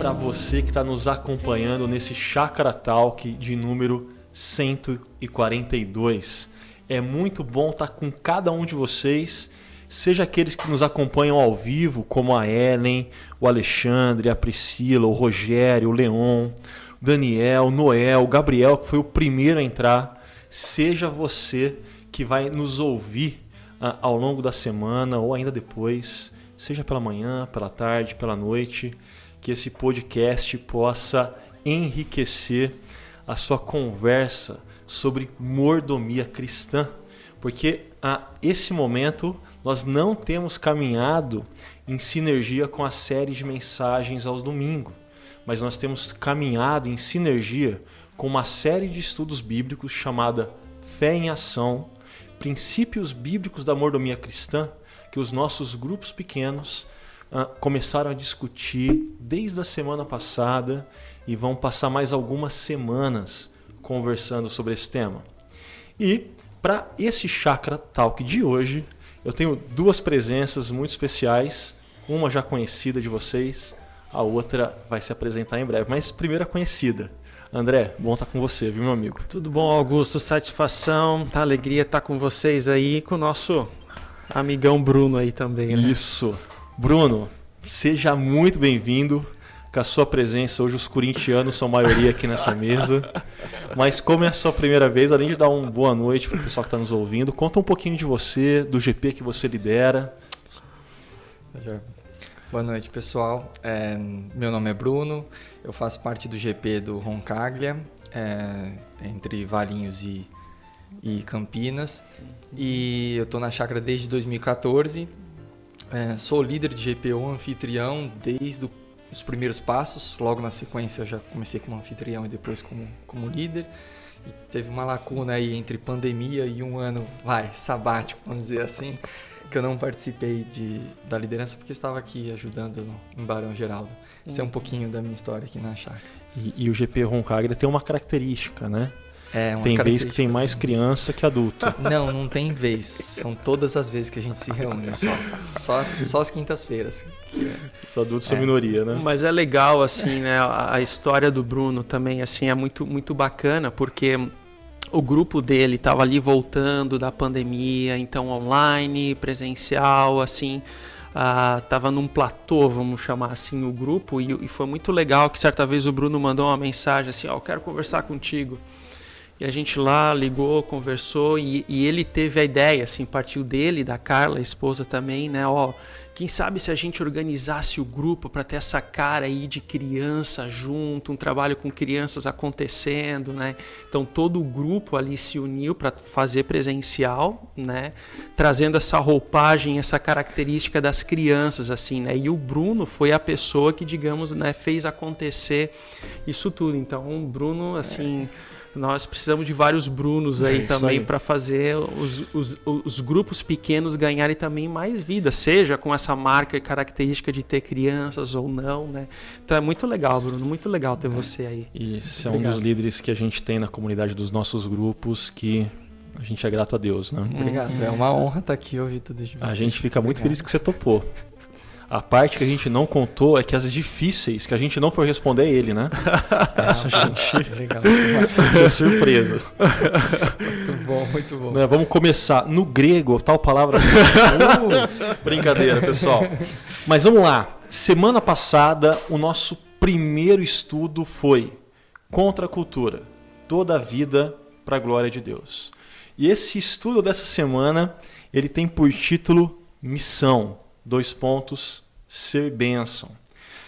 para você que está nos acompanhando nesse Chakra Talk de número 142. É muito bom estar tá com cada um de vocês, seja aqueles que nos acompanham ao vivo, como a Ellen, o Alexandre, a Priscila, o Rogério, o Leon, Daniel, Noel, Gabriel, que foi o primeiro a entrar. Seja você que vai nos ouvir uh, ao longo da semana ou ainda depois, seja pela manhã, pela tarde, pela noite, que esse podcast possa enriquecer a sua conversa sobre mordomia cristã, porque a esse momento nós não temos caminhado em sinergia com a série de mensagens aos domingos, mas nós temos caminhado em sinergia com uma série de estudos bíblicos chamada Fé em Ação, Princípios Bíblicos da Mordomia Cristã, que os nossos grupos pequenos uh, começaram a discutir desde a semana passada e vão passar mais algumas semanas conversando sobre esse tema. E para esse Chakra Talk de hoje, eu tenho duas presenças muito especiais, uma já conhecida de vocês, a outra vai se apresentar em breve, mas primeira conhecida. André, bom estar com você, viu, meu amigo? Tudo bom, Augusto? Satisfação, tá alegria estar com vocês aí, com o nosso amigão Bruno aí também, né? Isso. Bruno, seja muito bem-vindo. Com a sua presença, hoje os corintianos são maioria aqui nessa mesa. Mas como é a sua primeira vez, além de dar uma boa noite para o pessoal que está nos ouvindo, conta um pouquinho de você, do GP que você lidera. Boa noite, pessoal. É, meu nome é Bruno, eu faço parte do GP do Roncaglia, é, entre Valinhos e, e Campinas. E eu estou na chácara desde 2014. É, sou líder de GPO, anfitrião, desde os primeiros passos. Logo na sequência, eu já comecei como anfitrião e depois como, como líder. E teve uma lacuna aí entre pandemia e um ano, vai, sabático, vamos dizer assim que eu não participei de, da liderança porque estava aqui ajudando no, em Barão Geraldo. Isso é um pouquinho da minha história aqui na chácara. E, e o GP Roncagra tem uma característica, né? É, uma tem vez que tem mais criança que adulto. Não, não tem vez. São todas as vezes que a gente se reúne, só, só, só as quintas-feiras. Os adultos é. são minoria, né? Mas é legal, assim, né? A, a história do Bruno também, assim, é muito, muito bacana, porque o grupo dele estava ali voltando da pandemia, então online, presencial, assim, estava uh, num platô, vamos chamar assim, o grupo, e, e, foi muito legal que certa vez o Bruno mandou uma mensagem assim, ó, oh, quero conversar contigo. E a gente lá ligou, conversou e, e, ele teve a ideia, assim, partiu dele, da Carla, a esposa também, né? Ó, quem sabe se a gente organizasse o grupo para ter essa cara aí de criança junto, um trabalho com crianças acontecendo, né? Então todo o grupo ali se uniu para fazer presencial, né? Trazendo essa roupagem, essa característica das crianças, assim, né? E o Bruno foi a pessoa que, digamos, né, fez acontecer isso tudo. Então, o Bruno, assim. É nós precisamos de vários Brunos aí é também para fazer os, os, os, grupos pequenos ganharem também mais vida, seja com essa marca e característica de ter crianças ou não, né? Então é muito legal, Bruno, muito legal ter é. você aí. E você é um dos líderes que a gente tem na comunidade dos nossos grupos que a gente é grato a Deus, né? Obrigado, é uma honra estar aqui ouvir tudo isso. A gente fica muito Obrigado. feliz que você topou. A parte que a gente não contou é que as difíceis, que a gente não foi responder é ele, né? Essa a gente. Legal. Isso é surpresa. Muito bom, muito bom. Né, vamos começar. No grego, tal palavra. uh, brincadeira, pessoal. Mas vamos lá. Semana passada, o nosso primeiro estudo foi Contra a Cultura. Toda a vida para a glória de Deus. E esse estudo dessa semana, ele tem por título Missão dois pontos, ser bênção.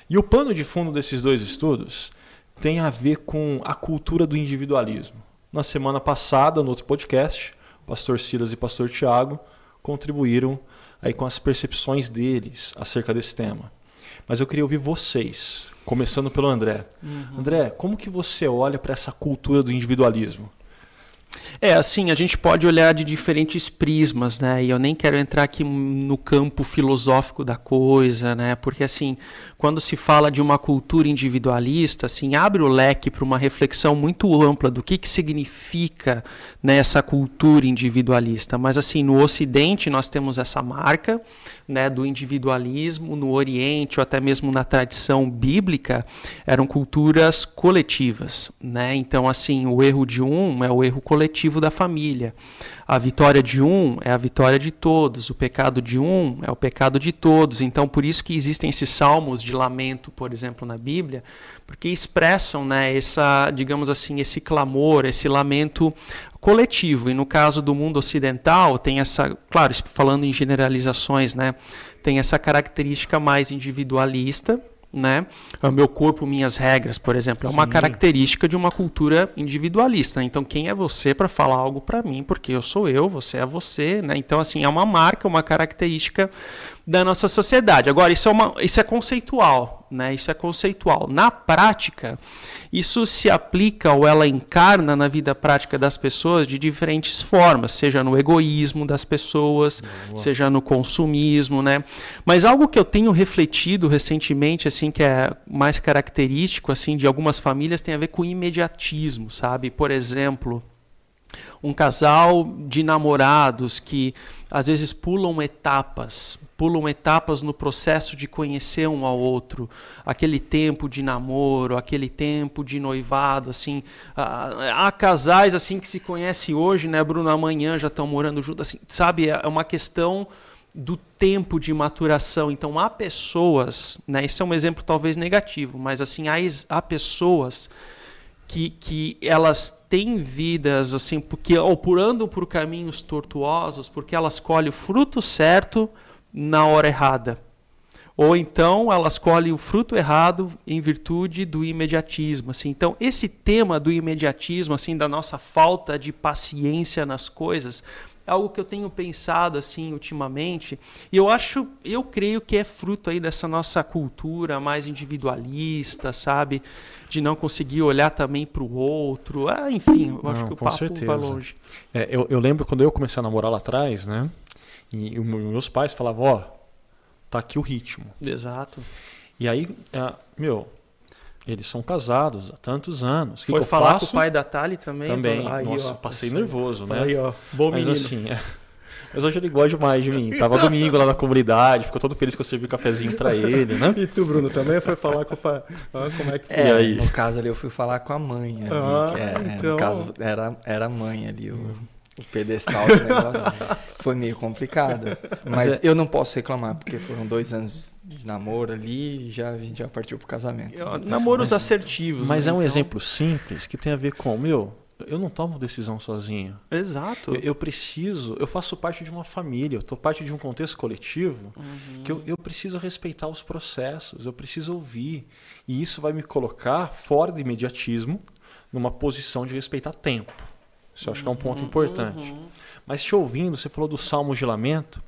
E o pano de fundo desses dois estudos tem a ver com a cultura do individualismo. Na semana passada, no outro podcast, o pastor Silas e o pastor Tiago contribuíram aí com as percepções deles acerca desse tema. Mas eu queria ouvir vocês, começando pelo André. Uhum. André, como que você olha para essa cultura do individualismo? É, assim, a gente pode olhar de diferentes prismas, né? E eu nem quero entrar aqui no campo filosófico da coisa, né? Porque, assim, quando se fala de uma cultura individualista, assim, abre o leque para uma reflexão muito ampla do que, que significa né, essa cultura individualista. Mas, assim, no Ocidente nós temos essa marca, né, do individualismo no Oriente ou até mesmo na tradição bíblica eram culturas coletivas, né? Então assim, o erro de um é o erro coletivo da família. A vitória de um é a vitória de todos, o pecado de um é o pecado de todos. Então, por isso que existem esses salmos de lamento, por exemplo, na Bíblia, porque expressam, né, essa, digamos assim, esse clamor, esse lamento coletivo. E no caso do mundo ocidental, tem essa, claro, falando em generalizações, né, tem essa característica mais individualista, né? O meu corpo, minhas regras, por exemplo, é uma Sim. característica de uma cultura individualista. Então, quem é você para falar algo para mim? Porque eu sou eu, você é você, né? Então, assim, é uma marca, uma característica da nossa sociedade. Agora, isso é, uma, isso é conceitual, né? Isso é conceitual. Na prática, isso se aplica ou ela encarna na vida prática das pessoas de diferentes formas, seja no egoísmo das pessoas, Boa. seja no consumismo, né? Mas algo que eu tenho refletido recentemente, assim, que é mais característico, assim, de algumas famílias tem a ver com imediatismo, sabe? Por exemplo, um casal de namorados que às vezes pulam etapas, pulam etapas no processo de conhecer um ao outro, aquele tempo de namoro, aquele tempo de noivado, assim, há, há casais assim que se conhecem hoje, né, Bruno, amanhã já estão morando juntos, assim, sabe, é uma questão do tempo de maturação. Então há pessoas, né, esse é um exemplo talvez negativo, mas assim há, há pessoas que, que elas têm vidas assim, porque ou por andam por caminhos tortuosos, porque elas colhem o fruto certo na hora errada. Ou então elas colhem o fruto errado em virtude do imediatismo. Assim. Então, esse tema do imediatismo, assim, da nossa falta de paciência nas coisas, é algo que eu tenho pensado assim ultimamente e eu acho eu creio que é fruto aí dessa nossa cultura mais individualista sabe de não conseguir olhar também para o outro ah, enfim eu não, acho que o papo certeza. vai longe é, eu, eu, lembro quando eu comecei a namorar lá atrás né e, e meus pais falavam ó tá aqui o ritmo exato e aí é, meu eles são casados há tantos anos. Foi que falar com o pai da Tali também? Também. Aí, Nossa, ó, passei assim. nervoso, né? Aí, ó. Bom Mas menino. assim, é... Mas hoje ele gosta demais de mim. Tava domingo lá na comunidade, ficou todo feliz que eu servi um cafezinho para ele, né? E tu, Bruno, também foi falar com o pai? Ah, como é que foi? É, aí? No caso ali, eu fui falar com a mãe. Ali, ah, é, então... No caso, era, era a mãe ali. O o pedestal do negócio. Foi meio complicado. Mas é... eu não posso reclamar, porque foram dois anos de namoro ali e já, a gente já partiu pro casamento. Eu, namoros mas, assertivos. Mas né? é um então... exemplo simples que tem a ver com, meu, eu não tomo decisão sozinho. Exato. Eu, eu, preciso, eu faço parte de uma família, eu estou parte de um contexto coletivo uhum. que eu, eu, preciso respeitar os processos, eu preciso ouvir. E isso vai me colocar fora do imediatismo, numa posição de respeitar tempo. Isso eu acho que é um ponto uhum, importante. Uhum. Mas te ouvindo, você falou dos salmos de lamento.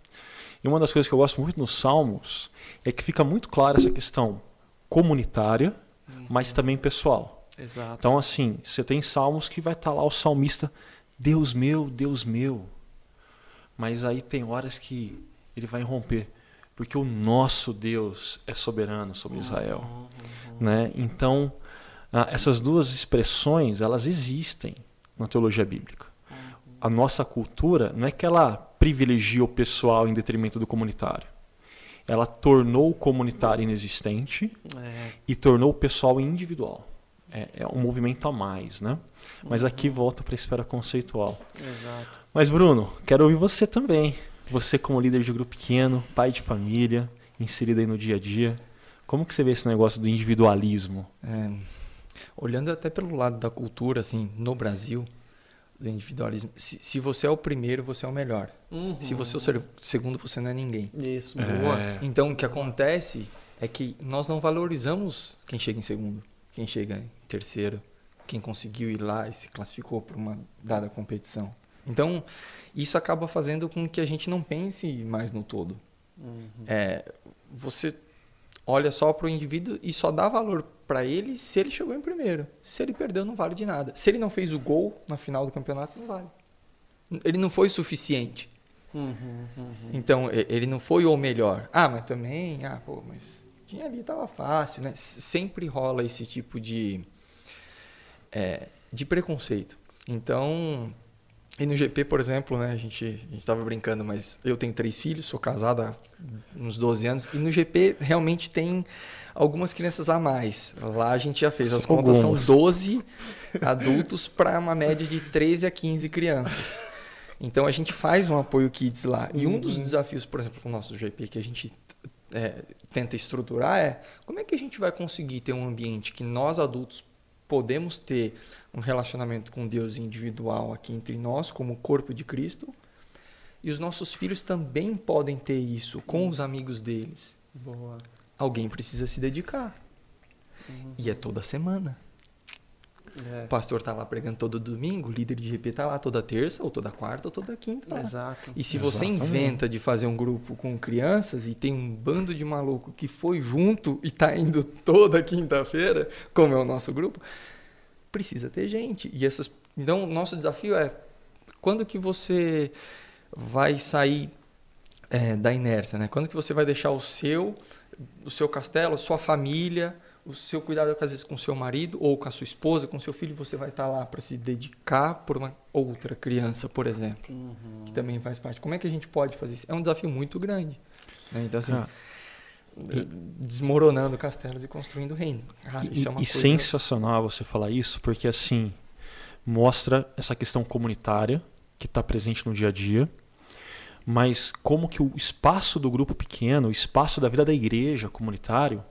E uma das coisas que eu gosto muito nos salmos é que fica muito clara essa questão comunitária, uhum. mas também pessoal. Exato. Então, assim, você tem salmos que vai estar tá lá o salmista, Deus meu, Deus meu. Mas aí tem horas que ele vai romper, porque o nosso Deus é soberano sobre Israel. Uhum, uhum. Né? Então, ah, essas duas expressões, elas existem na teologia bíblica. A nossa cultura não é que ela privilegia o pessoal em detrimento do comunitário. Ela tornou o comunitário inexistente é. e tornou o pessoal individual. É, é, um movimento a mais, né? Mas uhum. aqui volta para a esfera conceitual. Exato. Mas Bruno, quero ouvir você também. Você como líder de grupo pequeno, pai de família, inserido aí no dia a dia. Como que você vê esse negócio do individualismo? É, Olhando até pelo lado da cultura, assim, no Brasil, do individualismo, se, se você é o primeiro, você é o melhor. Uhum. Se você é o segundo, você não é ninguém. Isso, é. boa. Então, o que acontece é que nós não valorizamos quem chega em segundo, quem chega em terceiro, quem conseguiu ir lá e se classificou para uma dada competição. Então, isso acaba fazendo com que a gente não pense mais no todo. Uhum. É, você olha só para o indivíduo e só dá valor para ele se ele chegou em primeiro. Se ele perdeu, não vale de nada. Se ele não fez o gol na final do campeonato, não vale. Ele não foi suficiente. Uhum, uhum. Então, ele não foi o melhor. Ah, mas também, ah, pô, mas tinha ali, tava fácil, né? Sempre rola esse tipo de, é, de preconceito. Então, E no GP, por exemplo, né, a gente estava brincando, mas eu tenho três filhos, sou casado há uns 12 anos, e no GP realmente tem algumas crianças a mais. Lá a gente já fez, as contas são 12 adultos para uma média de 13 a 15 crianças. Então a gente faz um apoio kids lá. E um dos uhum. desafios, por exemplo, com o nosso GP que a gente é, tenta estruturar é como é que a gente vai conseguir ter um ambiente que nós adultos podemos ter um relacionamento com Deus individual aqui entre nós, como corpo de Cristo, e os nossos filhos também podem ter isso com os amigos deles. Boa. Alguém precisa se dedicar. Uhum. E é toda semana. É. O pastor está lá pregando todo domingo, o líder de GP está lá toda terça, ou toda quarta, ou toda quinta. Exato. E se você inventa de fazer um grupo com crianças e tem um bando de maluco que foi junto e está indo toda quinta-feira, como é o nosso grupo, precisa ter gente. E essas, então, nosso desafio é quando que você vai sair é, da inércia, né? Quando que você vai deixar o seu, o seu castelo, a sua família, o seu cuidado às vezes com o seu marido ou com a sua esposa, com o seu filho, você vai estar lá para se dedicar por uma outra criança, por exemplo, uhum. que também faz parte. Como é que a gente pode fazer isso? É um desafio muito grande. Né? Então, assim, ah. Desmoronando castelos e construindo reino. Cara, e, é e coisa... sensacional você falar isso, porque assim, mostra essa questão comunitária que está presente no dia a dia, mas como que o espaço do grupo pequeno, o espaço da vida da igreja comunitário,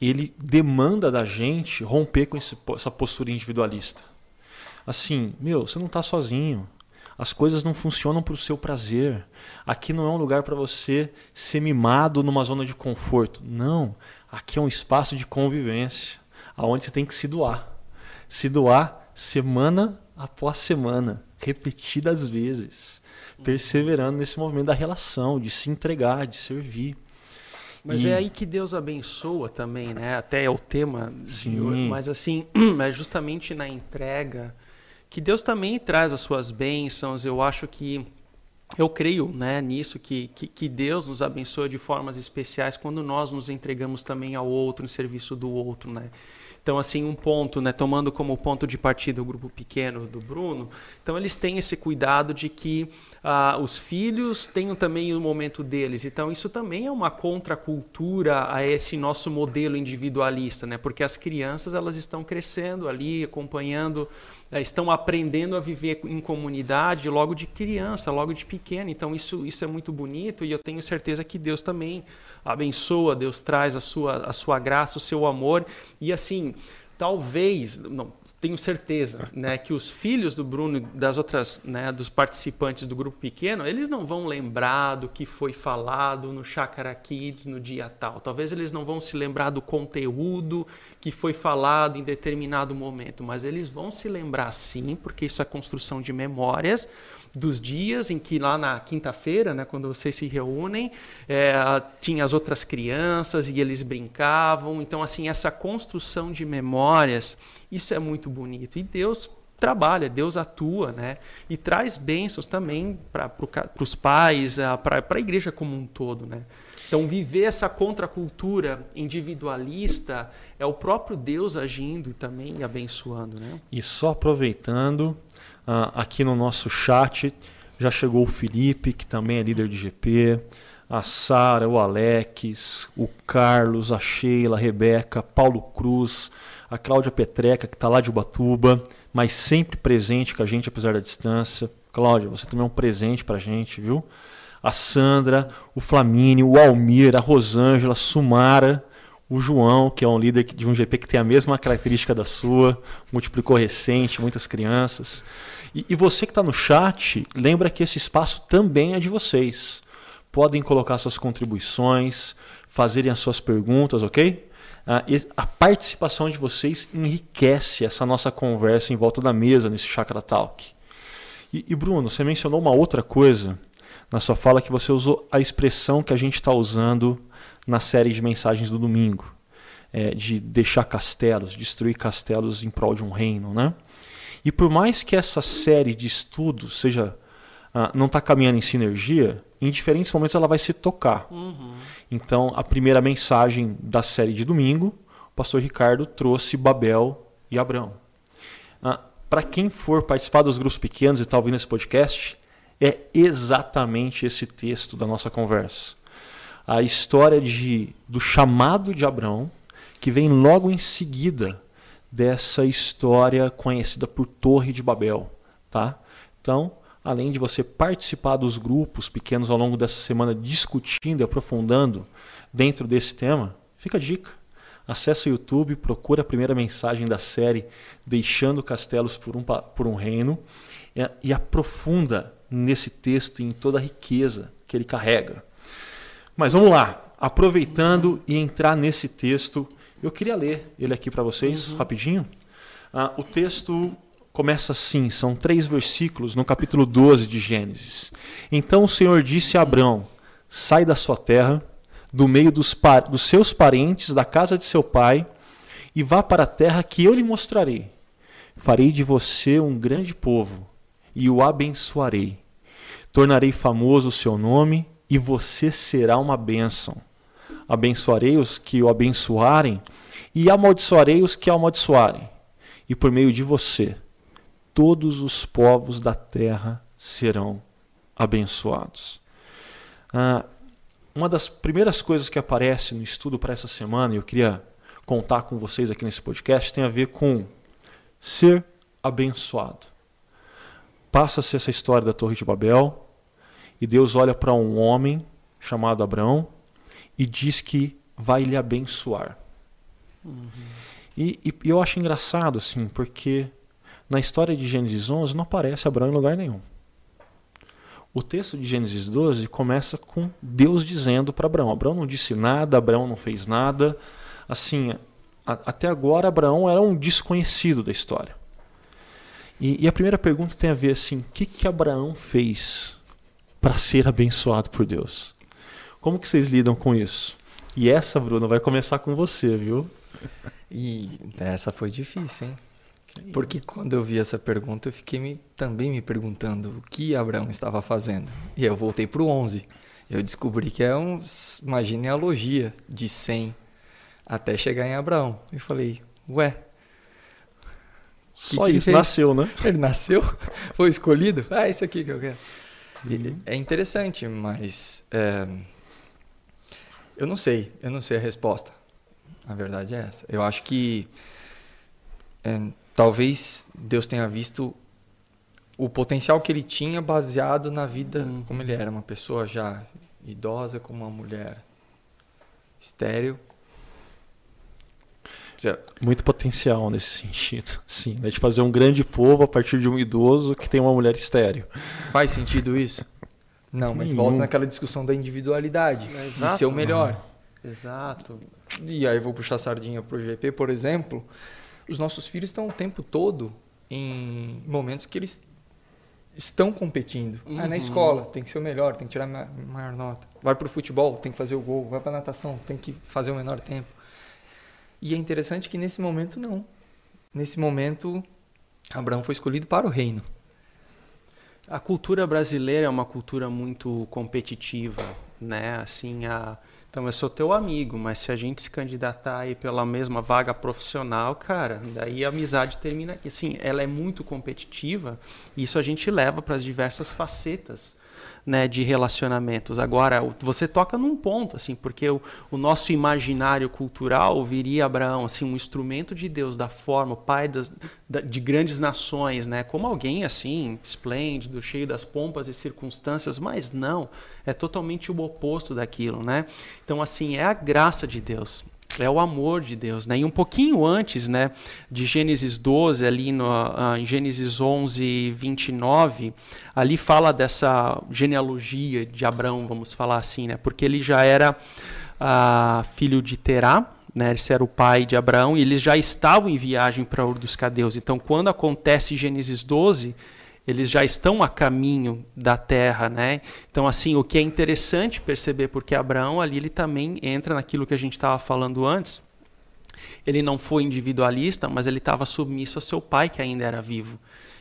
ele demanda da gente romper com esse, essa postura individualista. Assim, meu, você não está sozinho. As coisas não funcionam para o seu prazer. Aqui não é um lugar para você ser mimado numa zona de conforto. Não. Aqui é um espaço de convivência, aonde você tem que se doar. Se doar semana após semana, repetidas vezes, perseverando nesse movimento da relação, de se entregar, de servir. Mas e... é aí que Deus abençoa também, né? Até é o tema. Sim. Mas assim, é justamente na entrega que Deus também traz as suas bênçãos. Eu acho que eu creio né, nisso, que, que, que, Deus nos abençoa de formas especiais quando nós nos entregamos também ao outro, em serviço do outro. Né? Então, assim, um ponto, né, tomando como ponto de partida o grupo pequeno do Bruno, então eles têm esse cuidado de que ah, os filhos tenham também o momento deles. Então, isso também é uma contracultura a esse nosso modelo individualista, né? porque as crianças elas estão crescendo ali, acompanhando é, estão aprendendo a viver em comunidade logo de criança, logo de pequeno. Então isso, isso é muito bonito e eu tenho certeza que Deus também abençoa, Deus traz a sua, a sua graça, o seu amor. E assim, talvez, não, tenho certeza, né, que os filhos do Bruno e das outras, né, dos participantes do grupo pequeno, eles não vão lembrar do que foi falado no Chácara Kids no dia tal. Talvez eles não vão se lembrar do conteúdo que foi falado em determinado momento, mas eles vão se lembrar sim, porque isso é construção de memórias dos dias em que lá na quinta-feira, né, quando vocês se reúnem, é, tinha as outras crianças e eles brincavam. Então, assim, essa construção de memórias, isso é muito bonito. E Deus trabalha, Deus atua, né? E traz bênçãos também para os pais, para a igreja como um todo, né? Então, viver essa contracultura individualista é o próprio Deus agindo e também abençoando, né? E só aproveitando, ah, aqui no nosso chat já chegou o Felipe, que também é líder de GP, a Sara, o Alex, o Carlos, a Sheila, a Rebeca, Paulo Cruz, a Cláudia Petreca, que está lá de Ubatuba, mas sempre presente com a gente, apesar da distância. Cláudia, você também é um presente para a gente, viu? A Sandra, o Flamínio, o Almir, a Rosângela, Sumara, o João, que é um líder de um GP que tem a mesma característica da sua, multiplicou recente, muitas crianças. E, e você que está no chat, lembra que esse espaço também é de vocês. Podem colocar suas contribuições, fazerem as suas perguntas, ok? Ah, a participação de vocês enriquece essa nossa conversa em volta da mesa nesse Chakra Talk. E, e Bruno, você mencionou uma outra coisa na sua fala que você usou a expressão que a gente está usando na série de mensagens do domingo, é, de deixar castelos, destruir castelos em prol de um reino, né? E por mais que essa série de estudos seja uh, não está caminhando em sinergia, em diferentes momentos ela vai se tocar. Uhum. Então, a primeira mensagem da série de domingo, o pastor Ricardo trouxe Babel e Abraão. Uh, para quem for participar dos grupos pequenos e está ouvindo esse podcast, é exatamente esse texto da nossa conversa. A história de, do chamado de Abraão, que vem logo em seguida dessa história conhecida por Torre de Babel. Tá? Então, além de você participar dos grupos pequenos ao longo dessa semana, discutindo e aprofundando dentro desse tema, fica a dica. Acesse o YouTube, procura a primeira mensagem da série Deixando Castelos por um, por um Reino e, aprofunda nesse texto e em toda a riqueza que ele carrega. Mas vamos lá, aproveitando e entrar nesse texto, eu queria ler ele aqui para vocês uhum. rapidinho. Ah, o texto começa assim, são três versículos no capítulo 12 de Gênesis. Então o Senhor disse a Abraão: Sai da sua terra do meio dos, dos seus parentes, da casa de seu pai, e vá para a terra que eu lhe mostrarei. Farei de você um grande povo e o abençoarei. Tornarei famoso o seu nome e você será uma bênção. Abençoarei os que o abençoarem e amaldiçoarei os que amaldiçoarem. E por meio de você, todos os povos da terra serão abençoados. Ah, uma das primeiras coisas que aparece no estudo para essa semana, e eu queria contar com vocês aqui nesse podcast, tem a ver com ser abençoado. Passa-se essa história da Torre de Babel, e Deus olha para um homem chamado Abraão e diz que vai lhe abençoar. Uhum. E, e, eu acho engraçado, assim, porque na história de Gênesis 11 não aparece Abraão em lugar nenhum. O texto de Gênesis 12 começa com Deus dizendo para Abraão. Abraão não disse nada, Abraão não fez nada. Assim, a, até agora Abraão era um desconhecido da história. E, e a primeira pergunta tem a ver assim: o que, que Abraão fez para ser abençoado por Deus? Como que vocês lidam com isso? E essa, Bruno, vai começar com você, viu? E essa foi difícil, hein? Porque quando eu vi essa pergunta, eu fiquei me, também me perguntando o que Abraão estava fazendo. E eu voltei para o 11. Eu descobri que é um, uma genealogia de 100 até chegar em Abraão. E falei, ué. Só que isso, nasceu, né? Ele nasceu, foi escolhido. Ah, isso aqui que eu quero. Uhum. É interessante, mas é, eu não sei, eu não sei a resposta. A verdade é essa. Eu acho que é, talvez Deus tenha visto o potencial que ele tinha baseado na vida uhum. como ele era, uma pessoa já idosa com uma mulher estéril. Muito potencial nesse sentido, sim, né? de fazer um grande povo a partir de um idoso que tem uma mulher estéril. Faz sentido isso? Não, mas Nenhum. volta naquela discussão da individualidade, é, de ser o melhor. Exato. E aí vou puxar a sardinha pro GP, por exemplo os nossos filhos estão o tempo todo em momentos que eles estão competindo. Uhum. Ah, na uhum. escola tem que ser o melhor, tem que tirar a maior nota. Vai para o futebol, tem que fazer o gol. Vai para natação, tem que fazer o menor tempo. E é interessante que nesse momento não. Nesse momento, Abraão foi escolhido para o reino. A cultura brasileira é uma cultura muito competitiva, né? Assim, a então eu sou teu amigo, mas se a gente se candidatar aí pela mesma vaga profissional, cara, daí a amizade termina aqui. Assim, ela é muito competitiva e isso a gente leva para as diversas facetas né, de relacionamentos. Agora, você toca num ponto, assim, porque o, o, nosso imaginário cultural viria Abraão, assim, um instrumento de Deus da forma, o pai das, da, de grandes nações, né, como alguém assim, esplêndido, cheio das pompas e circunstâncias, mas não, é totalmente o oposto daquilo, né? Então, assim, é a graça de Deus é o amor de Deus, né? E um pouquinho antes, né, de Gênesis 12, ali no, uh, em Gênesis 11, 29, ali fala dessa genealogia de Abraão, vamos falar assim, né? Porque ele já era uh, filho de Terá, né? Esse era o pai de Abraão e eles já estavam em viagem para Ur dos Cadeus. Então, quando acontece Gênesis 12, eles já estão a caminho da terra, né? Então, assim, o que é interessante perceber, porque Abraão ali ele também entra naquilo que a gente estava falando antes. Ele não foi individualista, mas ele estava submisso a seu pai que ainda era vivo.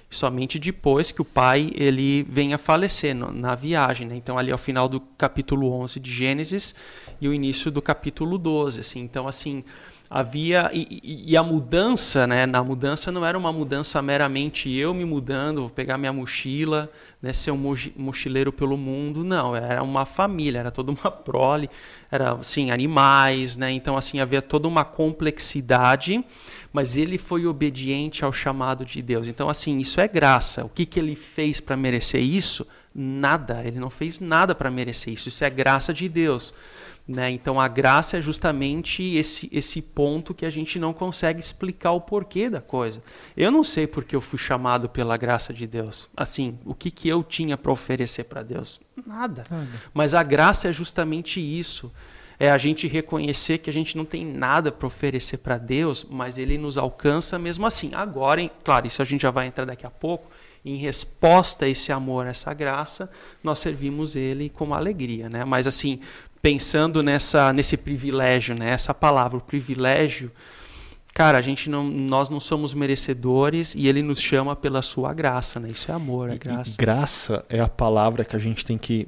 Somente depois que o pai ele vem a falecer no, na viagem, né? Então ali ao final do capítulo 11 de Gênesis e o início do capítulo 12, assim. Então assim, havia e, e, a mudança, né? Na mudança não era uma mudança meramente eu me mudando, vou pegar minha mochila, né? Ser um mochileiro pelo mundo, não. Era uma família, era toda uma prole, era assim animais, né? Então assim havia toda uma complexidade, mas ele foi obediente ao chamado de Deus. Então assim isso é graça. O que que ele fez para merecer isso? Nada. Ele não fez nada para merecer isso. Isso é graça de Deus. Né? Então a graça é justamente esse, esse ponto que a gente não consegue explicar o porquê da coisa. Eu não sei porque eu fui chamado pela graça de Deus. Assim, o que, que eu tinha para oferecer para Deus? Nada. Nada. Mas a graça é justamente isso. É a gente reconhecer que a gente não tem nada para oferecer para Deus, mas Ele nos alcança mesmo assim. Agora, hein? claro, isso a gente já vai entrar daqui a pouco em resposta a esse amor, a essa graça, nós servimos Ele com alegria, né? Mas assim, pensando nessa nesse privilégio, né? Essa palavra, o privilégio, cara, a gente não, nós não somos merecedores e Ele nos chama pela Sua graça, né? Isso é amor, é graça. E graça é a palavra que a gente tem que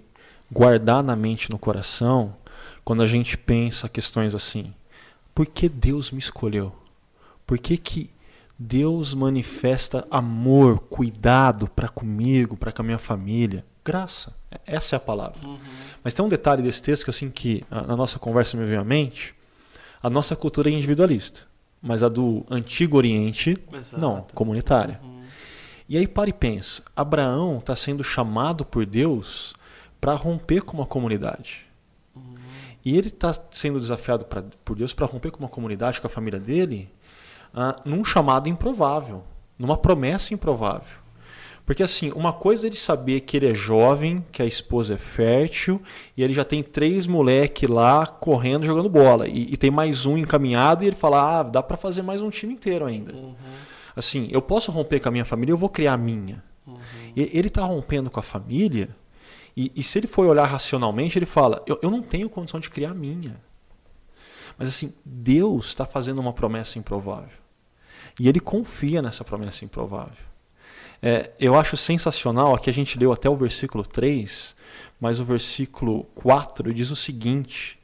guardar na mente, no coração, quando a gente pensa questões assim: por que Deus me escolheu? Por que que Deus manifesta amor, cuidado para comigo, para com a minha família. Graça. Essa é a palavra. Uhum. Mas tem um detalhe desse texto que assim que na nossa conversa me veio à mente. A nossa cultura é individualista, mas a do antigo Oriente Exato. não, comunitária. Uhum. E aí para e pensa, Abraão está sendo chamado por Deus para romper com uma comunidade. Uhum. E ele está sendo desafiado pra, por Deus para romper com uma comunidade, com a família dele, uh, num chamado improvável, numa promessa improvável. Porque assim, uma coisa é ele saber que ele é jovem, que a esposa é fértil, e ele já tem três moleque lá correndo, jogando bola. E, e, tem mais um encaminhado, e ele fala, ah, dá para fazer mais um time inteiro ainda. Uhum. Assim, eu posso romper com a minha família, eu vou criar a minha. Uhum. E, ele está rompendo com a família, e, e, se ele for olhar racionalmente, ele fala, eu, eu não tenho condição de criar a minha. Mas assim, Deus está fazendo uma promessa improvável. E ele confia nessa promessa improvável. É, eu acho sensacional, aqui a gente leu até o versículo 3, mas o versículo 4 diz o seguinte: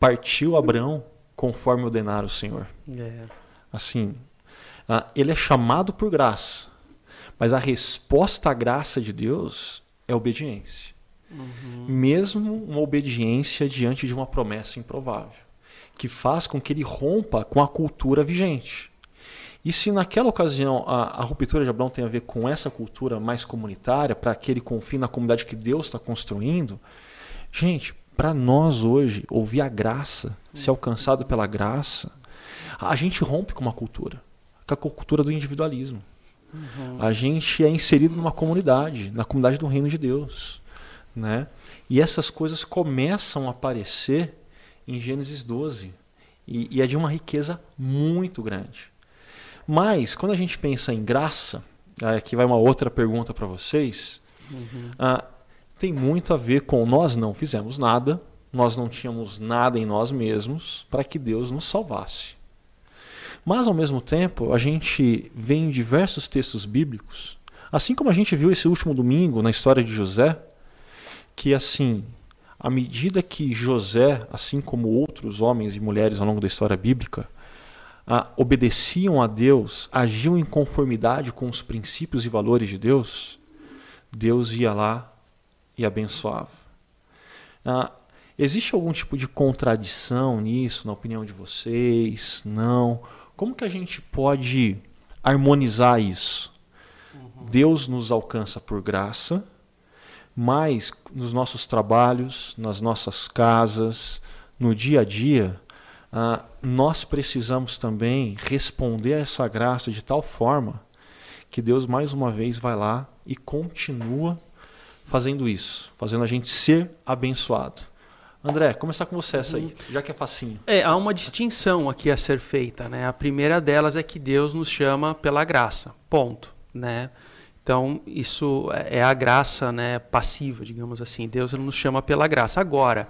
Partiu Abraão conforme ordenara o Senhor. É. Assim, ele é chamado por graça, mas a resposta à graça de Deus é obediência. Uhum. Mesmo uma obediência diante de uma promessa improvável, que faz com que ele rompa com a cultura vigente. E se naquela ocasião a, a, ruptura de Abraão tem a ver com essa cultura mais comunitária, para que ele confie na comunidade que Deus está construindo, gente, para nós hoje, ouvir a graça, ser alcançado pela graça, a gente rompe com uma cultura, com a cultura do individualismo. Uhum. A gente é inserido numa comunidade, na comunidade do reino de Deus. Né? E essas coisas começam a aparecer em Gênesis 12. E, e é de uma riqueza muito grande. Mas, quando a gente pensa em graça, aqui vai uma outra pergunta para vocês, uhum. uh, tem muito a ver com nós não fizemos nada, nós não tínhamos nada em nós mesmos para que Deus nos salvasse. Mas, ao mesmo tempo, a gente vê em diversos textos bíblicos, assim como a gente viu esse último domingo na história de José, que assim, à medida que José, assim como outros homens e mulheres ao longo da história bíblica, ah, obedeciam a Deus, agiam em conformidade com os princípios e valores de Deus, Deus ia lá e abençoava. Ah, existe algum tipo de contradição nisso, na opinião de vocês? Não. Como que a gente pode harmonizar isso? Uhum. Deus nos alcança por graça, mas nos nossos trabalhos, nas nossas casas, no dia a dia, ah, nós precisamos também responder a essa graça de tal forma que Deus mais uma vez vai lá e continua fazendo isso, fazendo a gente ser abençoado. André, começar com você essa aí, já que é facinho. É, há uma distinção aqui a ser feita, né? A primeira delas é que Deus nos chama pela graça, ponto, né? Então, isso é a graça, né, passiva, digamos assim. Deus nos chama pela graça. Agora,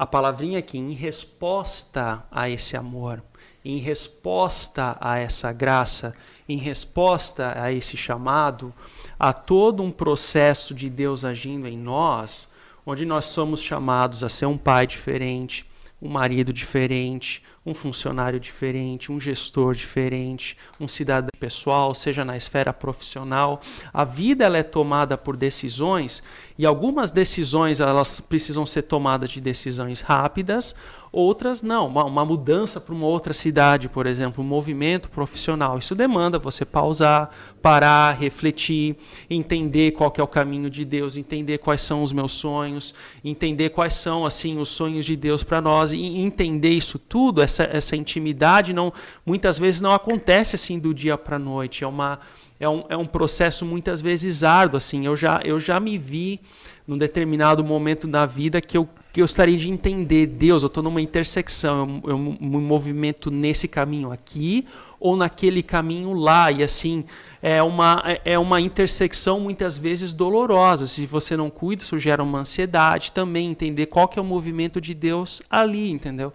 a palavrinha aqui, em resposta a esse amor, em resposta a essa graça, em resposta a esse chamado, a todo um processo de Deus agindo em nós, onde nós somos chamados a ser um pai diferente, um marido diferente, um funcionário diferente, um gestor diferente, um cidadão pessoal, seja na esfera profissional. A vida ela é tomada por decisões e algumas decisões elas precisam ser tomadas de decisões rápidas, Outras não, uma, uma mudança para uma outra cidade, por exemplo, um movimento profissional. Isso demanda você pausar, parar, refletir, entender qual é o caminho de Deus, entender quais são os meus sonhos, entender quais são assim os sonhos de Deus para nós e entender isso tudo, essa, essa intimidade não muitas vezes não acontece assim do dia para a noite. É uma é um, é um processo muitas vezes árduo assim. Eu já eu já me vi num determinado momento da vida que eu que eu gostaria de entender Deus, eu estou numa intersecção, eu, me movimento nesse caminho aqui ou naquele caminho lá, e assim, é uma, é uma intersecção muitas vezes dolorosa, se você não cuida, isso gera uma ansiedade também, entender qual que é o movimento de Deus ali, entendeu?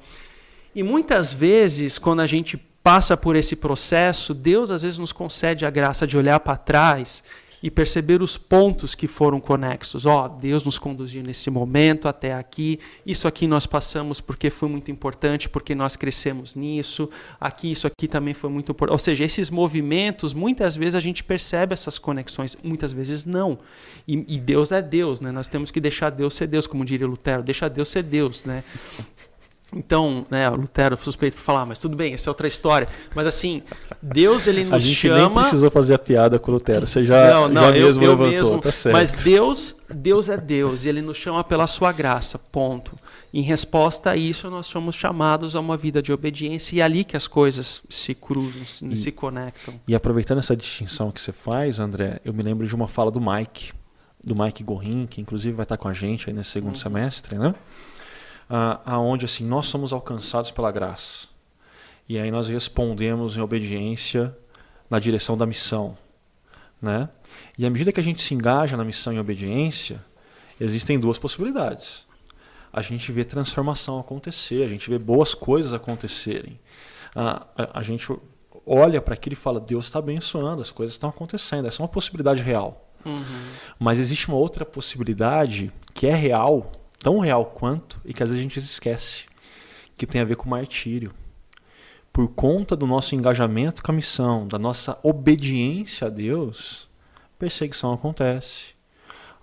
E muitas vezes, quando a gente passa por esse processo, Deus às vezes nos concede a graça de olhar para trás e perceber os pontos que foram conexos. Ó, oh, Deus nos conduziu nesse momento até aqui. Isso aqui nós passamos porque foi muito importante, porque nós crescemos nisso. Aqui isso aqui também foi muito importante. Ou seja, esses movimentos, muitas vezes a gente percebe essas conexões, muitas vezes não. E, e Deus é Deus, né? Nós temos que deixar Deus ser Deus, como diria Lutero, deixa Deus ser Deus, né? Então, né, o Lutero suspeito por falar, mas tudo bem, essa é outra história. Mas assim, Deus ele nos a gente chama. Nem precisou fazer a piada com Lutero. Você já, não, não, já eu, mesmo eu levantou, mesmo. tá certo. Mas Deus, Deus é Deus e ele nos chama pela sua graça. Ponto. Em resposta a isso, nós somos chamados a uma vida de obediência e é ali que as coisas se cruzam, e, se conectam. E aproveitando essa distinção que você faz, André, eu me lembro de uma fala do Mike, do Mike Gorin, que inclusive vai estar com a gente aí nesse segundo uhum. semestre, né? Ah, aonde assim nós somos alcançados pela graça. E aí nós respondemos em obediência na direção da missão, né? E à medida que a gente se engaja na missão em obediência, existem duas possibilidades. A gente vê transformação acontecer, a gente vê boas coisas acontecerem. a, a gente olha para aquilo e fala: Deus está abençoando, as coisas estão acontecendo. Essa é uma possibilidade real. Uhum. Mas existe uma outra possibilidade que é real, tão real quanto e que às vezes a gente esquece, que tem a ver com martírio. Por conta do nosso engajamento com a missão, da nossa obediência a Deus, perseguição acontece.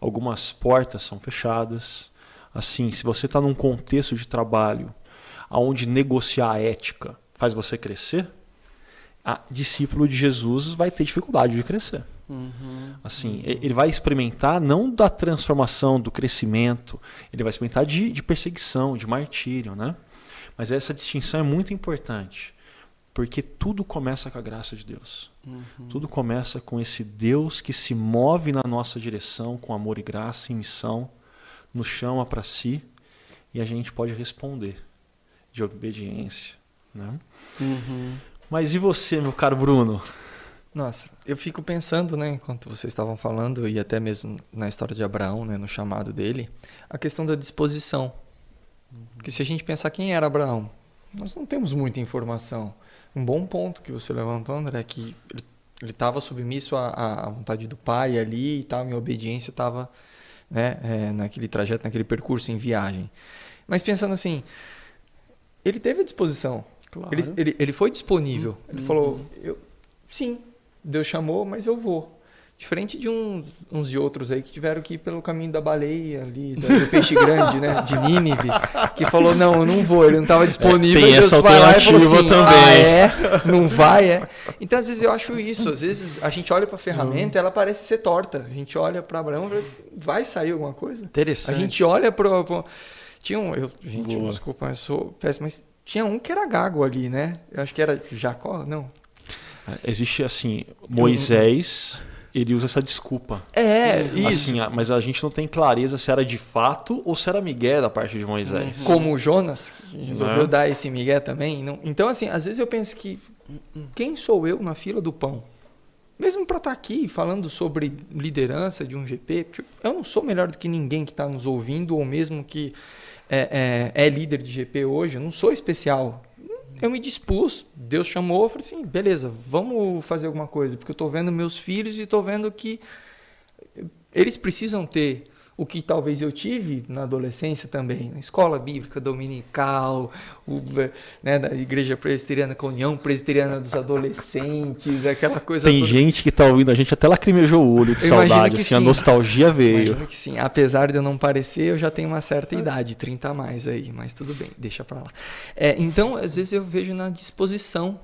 Algumas portas são fechadas. Assim, se você está num contexto de trabalho onde negociar a ética faz você crescer, a discípulo de Jesus vai ter dificuldade de crescer. Uhum, assim, uhum. ele vai experimentar não da transformação, do crescimento, ele vai experimentar de, de perseguição, de martírio, né? Mas essa distinção é muito importante, porque tudo começa com a graça de Deus. Uhum. Tudo começa com esse Deus que se move na nossa direção com amor e graça e missão, nos chama para si e a gente pode responder de obediência, né? Uhum. Mas e você, meu caro Bruno? Nossa, eu fico pensando, né, enquanto vocês estavam falando, e até mesmo na história de Abraão, né, no chamado dele, a questão da disposição. Porque se a gente pensar quem era Abraão, nós não temos muita informação. Um bom ponto que você levantou, André, é que ele estava submisso à, à, vontade do pai ali e tal, em obediência estava né, é, naquele trajeto, naquele percurso em viagem. Mas pensando assim, ele teve a disposição. Claro. Ele, ele, ele foi disponível. Ele uhum. falou, eu, sim, Deus chamou, mas eu vou. Diferente de uns, uns de outros aí que tiveram que ir pelo caminho da baleia ali, do peixe grande, né? De Nínive, que falou, não, eu não vou, ele não estava disponível. É, tem essa alternativa assim, também. Ah, é? Não vai, é? Então, às vezes, eu acho isso. Às vezes, a gente olha para a ferramenta ela parece ser torta. A gente olha para Abraão vai sair alguma coisa? Interessante. A gente olha para... Pro... Tinha um... Eu, gente, Boa. desculpa, eu sou péssimo, mas tinha um que era gago ali, né? Eu acho que era Jacó, não... Existe assim, Moisés, ele usa essa desculpa. É, assim, isso. mas a gente não tem clareza se era de fato ou se era migué da parte de Moisés. Uhum. Como o Jonas, que resolveu é. dar esse migué também. Não... Então, assim, às vezes eu penso que quem sou eu na fila do pão? Mesmo para estar tá aqui falando sobre liderança de um GP, tipo, eu não sou melhor do que ninguém que está nos ouvindo, ou mesmo que é, é, é líder de GP hoje, eu não sou especial eu me dispus, Deus chamou, eu falei assim, beleza, vamos fazer alguma coisa, porque eu estou vendo meus filhos e estou vendo que eles precisam ter o que talvez eu tive na adolescência também, na escola bíblica dominical, o, né, da igreja presbiteriana com união presbiteriana dos adolescentes, aquela coisa Tem toda. gente que tá ouvindo a gente até lacrimejou o olho de Eu saudade, assim, a nostalgia veio. Imagino que sim. Apesar de eu não parecer, eu já tenho uma certa idade, 30 a mais aí, mas tudo bem, deixa pra lá. É, então, às vezes eu vejo na disposição.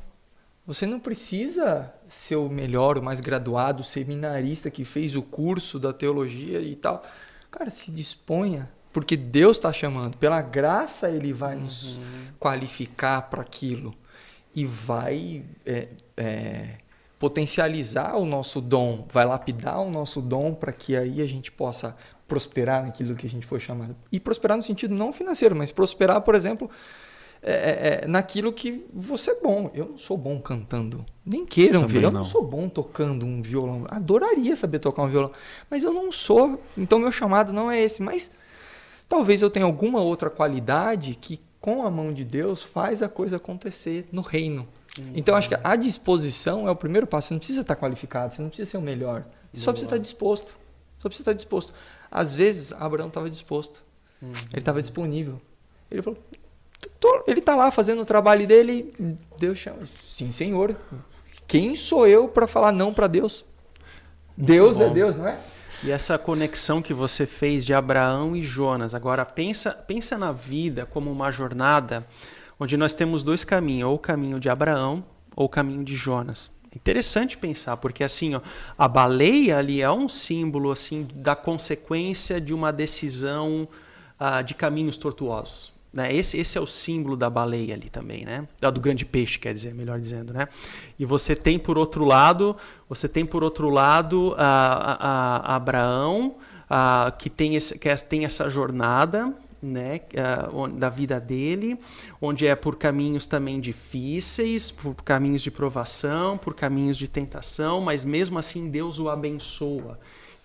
Você não precisa ser o melhor, o mais graduado, o seminarista que fez o curso da teologia e tal. Cara, se disponha, porque Deus está chamando. Pela graça, Ele vai nos qualificar para aquilo e vai é, é, potencializar o nosso dom, vai lapidar o nosso dom para que aí a gente possa prosperar naquilo que a gente foi chamado. E prosperar no sentido não financeiro, mas prosperar, por exemplo, é, é, é, naquilo que você é bom. Eu não sou bom cantando. Nem queiram Também ver. Eu não. não. sou bom tocando um violão. Adoraria saber tocar um violão. Mas eu não sou. Então meu chamado não é esse. Mas talvez eu tenha alguma outra qualidade que, com a mão de Deus, faz a coisa acontecer no reino. Então acho que a disposição é o primeiro passo. Você não precisa estar qualificado, você não precisa ser o melhor. Você só precisa estar disposto. Só precisa estar disposto. Às vezes, Abraão estava disposto. Ele estava disponível. Ele falou: "Tô- ele está lá fazendo o trabalho dele. Deus chama. Sim, senhor. Quem sou eu para falar não para Deus? Deus é. Deus, não é? E essa conexão que você fez de Abraão e Jonas. Agora pensa, pensa na vida como uma jornada onde nós temos dois caminhos, ou o caminho de Abraão ou o caminho de Jonas. Interessante pensar, porque assim, ó, a baleia ali é um símbolo assim da consequência de uma decisão ah, de caminhos tortuosos. Né? Esse, esse é o símbolo da baleia ali também, né? Do grande peixe, quer dizer, melhor dizendo, né? E você tem por outro lado, você tem por outro lado a, a- a Abraão, ah, que, tem esse, que é- tem essa jornada, né, ah, da vida dele, onde é por caminhos também difíceis, por caminhos de provação, por caminhos de tentação, mas mesmo assim Deus o abençoa.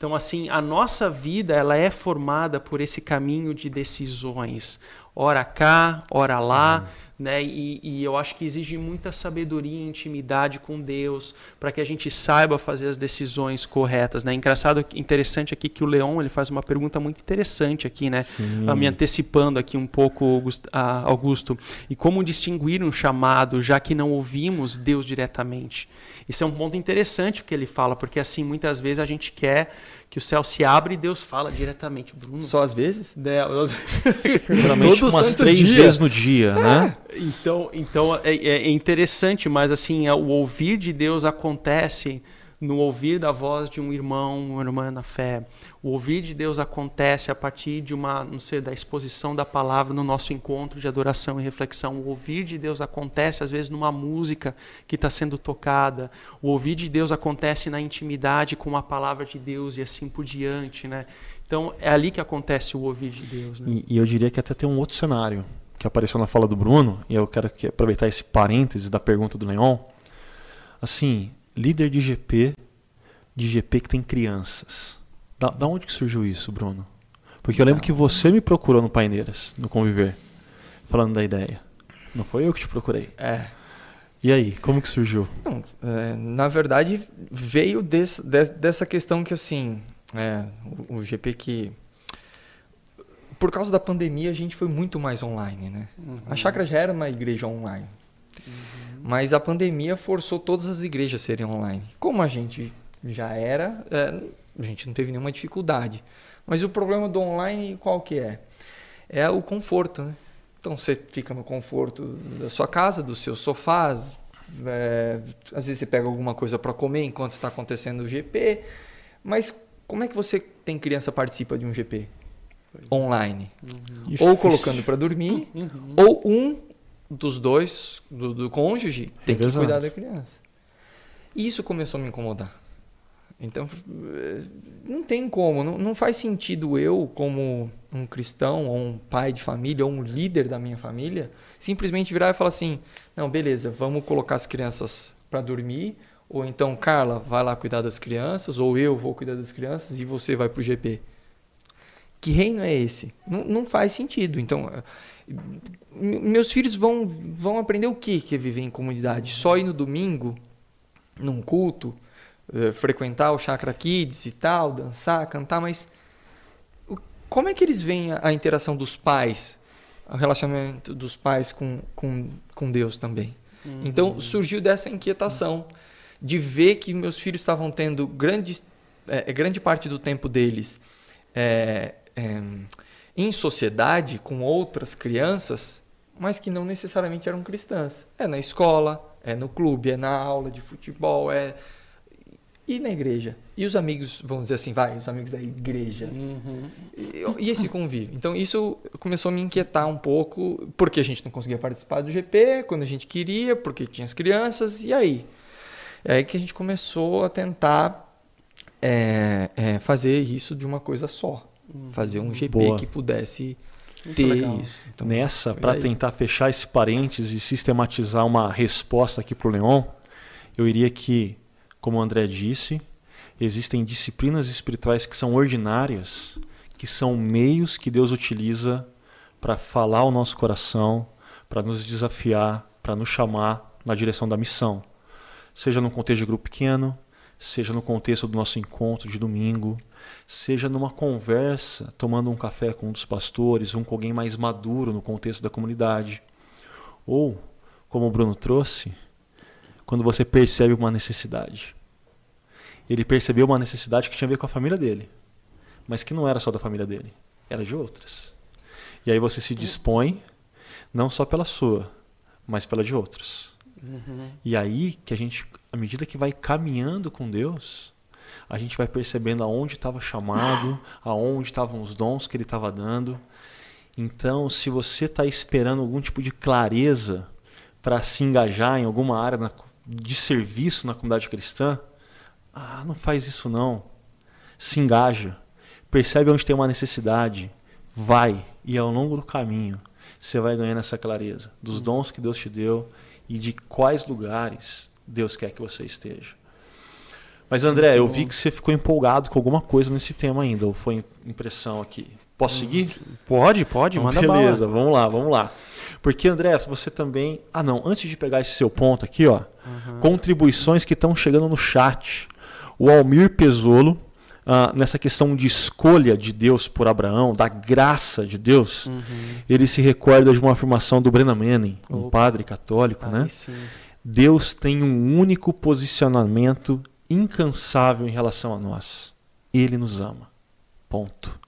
Então, assim, a nossa vida ela é formada por esse caminho de decisões, ora cá, ora lá, né? E, e eu acho que exige muita sabedoria e intimidade com Deus para que a gente saiba fazer as decisões corretas, né? Engraçado, interessante aqui que o Leon ele faz uma pergunta muito interessante aqui, né? Sim. Ah, me antecipando aqui um pouco, ah, Augusto. E como distinguir um chamado, já que não ouvimos Deus diretamente? Isso é um ponto interessante o que ele fala, porque assim, muitas vezes a gente quer que o céu se abra e Deus fala diretamente. Bruno, Só às vezes? né, eu- Geralmente Todo umas santo três dia. vezes no dia, né? Então, então é, é- é interessante, mas assim, é- o ouvir de Deus acontece no ouvir da voz de um irmão, uma irmã na fé. O ouvir de Deus acontece a partir de uma, não sei, da exposição da palavra no nosso encontro de adoração e reflexão. O ouvir de Deus acontece às vezes numa música que está sendo tocada. O ouvir de Deus acontece na intimidade com a palavra de Deus e assim por diante, né? Então é ali que acontece o ouvir de Deus, né? E, e eu diria que até tem um outro cenário que apareceu na fala do Bruno, e eu quero que- aproveitar esse parênteses da pergunta do Leon. Assim, líder de GP, de GP que tem crianças. Da, da onde que surgiu isso, Bruno? Porque eu lembro que você me procurou no Paineiras, no Conviver, falando da ideia. Não foi eu que te procurei. É. E aí, como que surgiu? Não, é, na verdade, veio desse- de- dessa questão que, assim, é, o, o GP que. Por causa da pandemia, a gente foi muito mais online, né? A chácara já era uma igreja online. Mas a pandemia forçou todas as igrejas a serem online. Como a gente já era, é, a gente não teve nenhuma dificuldade. Mas o problema do online, qual que é? É o conforto, né? Então você fica no conforto da sua casa, dos seus sofás. é, às vezes você pega alguma coisa para comer enquanto está acontecendo o GP. Mas como é que você tem criança participa de um GP online? Ou Difícil. colocando para dormir, Uhum. ou um dos dois, do, do cônjuge, tem que cuidar da criança. E isso começou a me incomodar. Então, eh, não tem como, não, não faz sentido eu, como um cristão, ou um pai de família, ou um líder da minha família, simplesmente virar e falar assim: não, beleza, vamos colocar as crianças para dormir, ou então, Carla, vai lá cuidar das crianças, ou eu vou cuidar das crianças e você vai para o GP. Que reino é esse? Não, não faz sentido. Então, eh, me- meus filhos vão, vão aprender o que que é viver em comunidade? Só ir no domingo, num culto, eh, frequentar o Chakra Kids e tal, dançar, cantar, mas como é que eles veem a, interação dos pais, o relacionamento dos pais com, com, com Deus também? Uhum. Então surgiu dessa inquietação de ver que meus filhos estavam tendo grande, é, é, grande parte do tempo deles é, é, em sociedade com outras crianças, mas que não necessariamente eram cristãs. É na escola, é no clube, é na aula de futebol, é e na igreja. E os amigos, vamos dizer assim, vai, os amigos da igreja. Uhum. E, e, esse convívio. Então isso começou a me inquietar um pouco, porque a gente não conseguia participar do GP quando a gente queria, porque tinha as crianças, e aí? É aí que a gente começou a tentar é, é, fazer isso de uma coisa só. Fazer um GP Boa. que pudesse Muito ter legal. isso. Então, Nessa, para tentar fechar esse parênteses e sistematizar uma resposta aqui para o Leon, eu iria que, como o André disse, existem disciplinas espirituais que são ordinárias, que são meios que Deus utiliza para falar ao nosso coração, para nos desafiar, para nos chamar na direção da missão seja num contexto de grupo pequeno, seja no contexto do nosso encontro de domingo, seja numa conversa, tomando um café com um dos pastores, um com alguém mais maduro no contexto da comunidade. Ou, como o Bruno trouxe, quando você percebe uma necessidade. Ele percebeu uma necessidade que tinha a ver com a família dele, mas que não era só da família dele, era de outras. E aí você se dispõe, não só pela sua, mas pela de outros. Uhum. E aí que a gente, à medida que vai caminhando com Deus, a gente vai percebendo aonde estava chamado, aonde estavam os dons que Ele estava dando. Então, se você está esperando algum tipo de clareza para se engajar em alguma área na, de serviço na comunidade cristã, ah, não faz isso não. Se engaja, percebe onde tem uma necessidade, vai e ao longo do caminho você vai ganhando essa clareza dos dons que Deus te deu e de quais lugares Deus quer que você esteja. Mas André, eu vi que você ficou empolgado com alguma coisa nesse tema ainda, ou foi impressão aqui? Posso seguir? Pode, pode, então, manda Beleza, bala. vamos lá, vamos lá. Porque André, você também, ah não, antes de pegar esse seu ponto aqui, ó, uhum. contribuições que estão chegando no chat. O Almir Pesolo ah, nessa questão de escolha de Deus por Abraão, da graça de Deus, uhum. ele se recorda de uma afirmação do Brennan Manning, um padre católico, né? Sim. Deus tem um único posicionamento incansável em relação a nós. Ele nos ama. Ponto.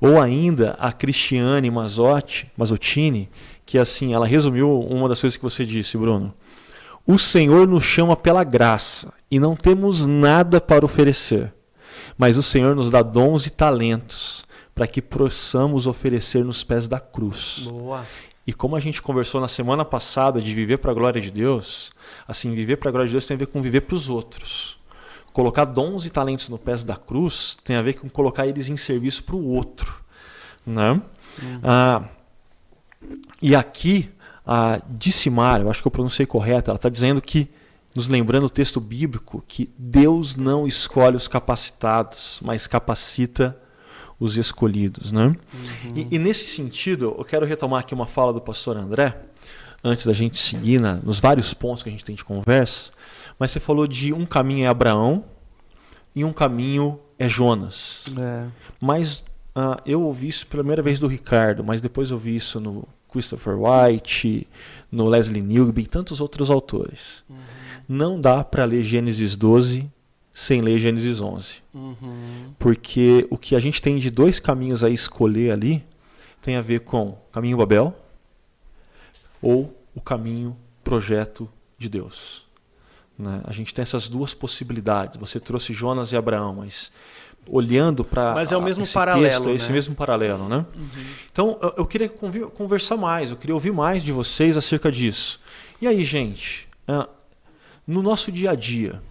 Ou ainda a Cristiane Mazotti, Mazottini, que assim, ela resumiu uma das coisas que você disse, Bruno. O Senhor nos chama pela graça e não temos nada para oferecer mas o Senhor nos dá dons e talentos para que possamos oferecer nos pés da cruz. Boa. E como a gente conversou na semana passada de viver para a glória de Deus, assim, viver para a glória de Deus tem a ver com viver para os outros. Colocar dons e talentos no pés da cruz tem a ver com colocar eles em serviço para o outro. Né? Uhum. Ah, e aqui, a Dissimar, eu acho que eu pronunciei correto, ela está dizendo que nos lembrando o texto bíblico que Deus não escolhe os capacitados, mas capacita os escolhidos. Né? Uhum. E, e, nesse sentido, eu quero retomar aqui uma fala do pastor André, antes da gente seguir na, nos vários pontos que a gente tem de conversa, mas você falou de um caminho é Abraão e um caminho é Jonas. É. Mas uh, eu ouvi isso pela primeira vez do Ricardo, mas depois eu ouvi isso no Christopher White, no Leslie Newby e tantos outros autores. Uhum não dá para ler Gênesis 12 sem ler Gênesis 11. Uhum. Porque o que a gente tem de dois caminhos a escolher ali tem a ver com o caminho Babel ou o caminho projeto de Deus. Né? A gente tem essas duas possibilidades. Você trouxe Jonas e Abraão, mas olhando para mas é o mesmo paralelo texto, é esse né? mesmo paralelo né uhum. então eu, eu, queria conversar mais eu queria ouvir mais de vocês acerca disso e aí gente uh, no nosso dia a dia,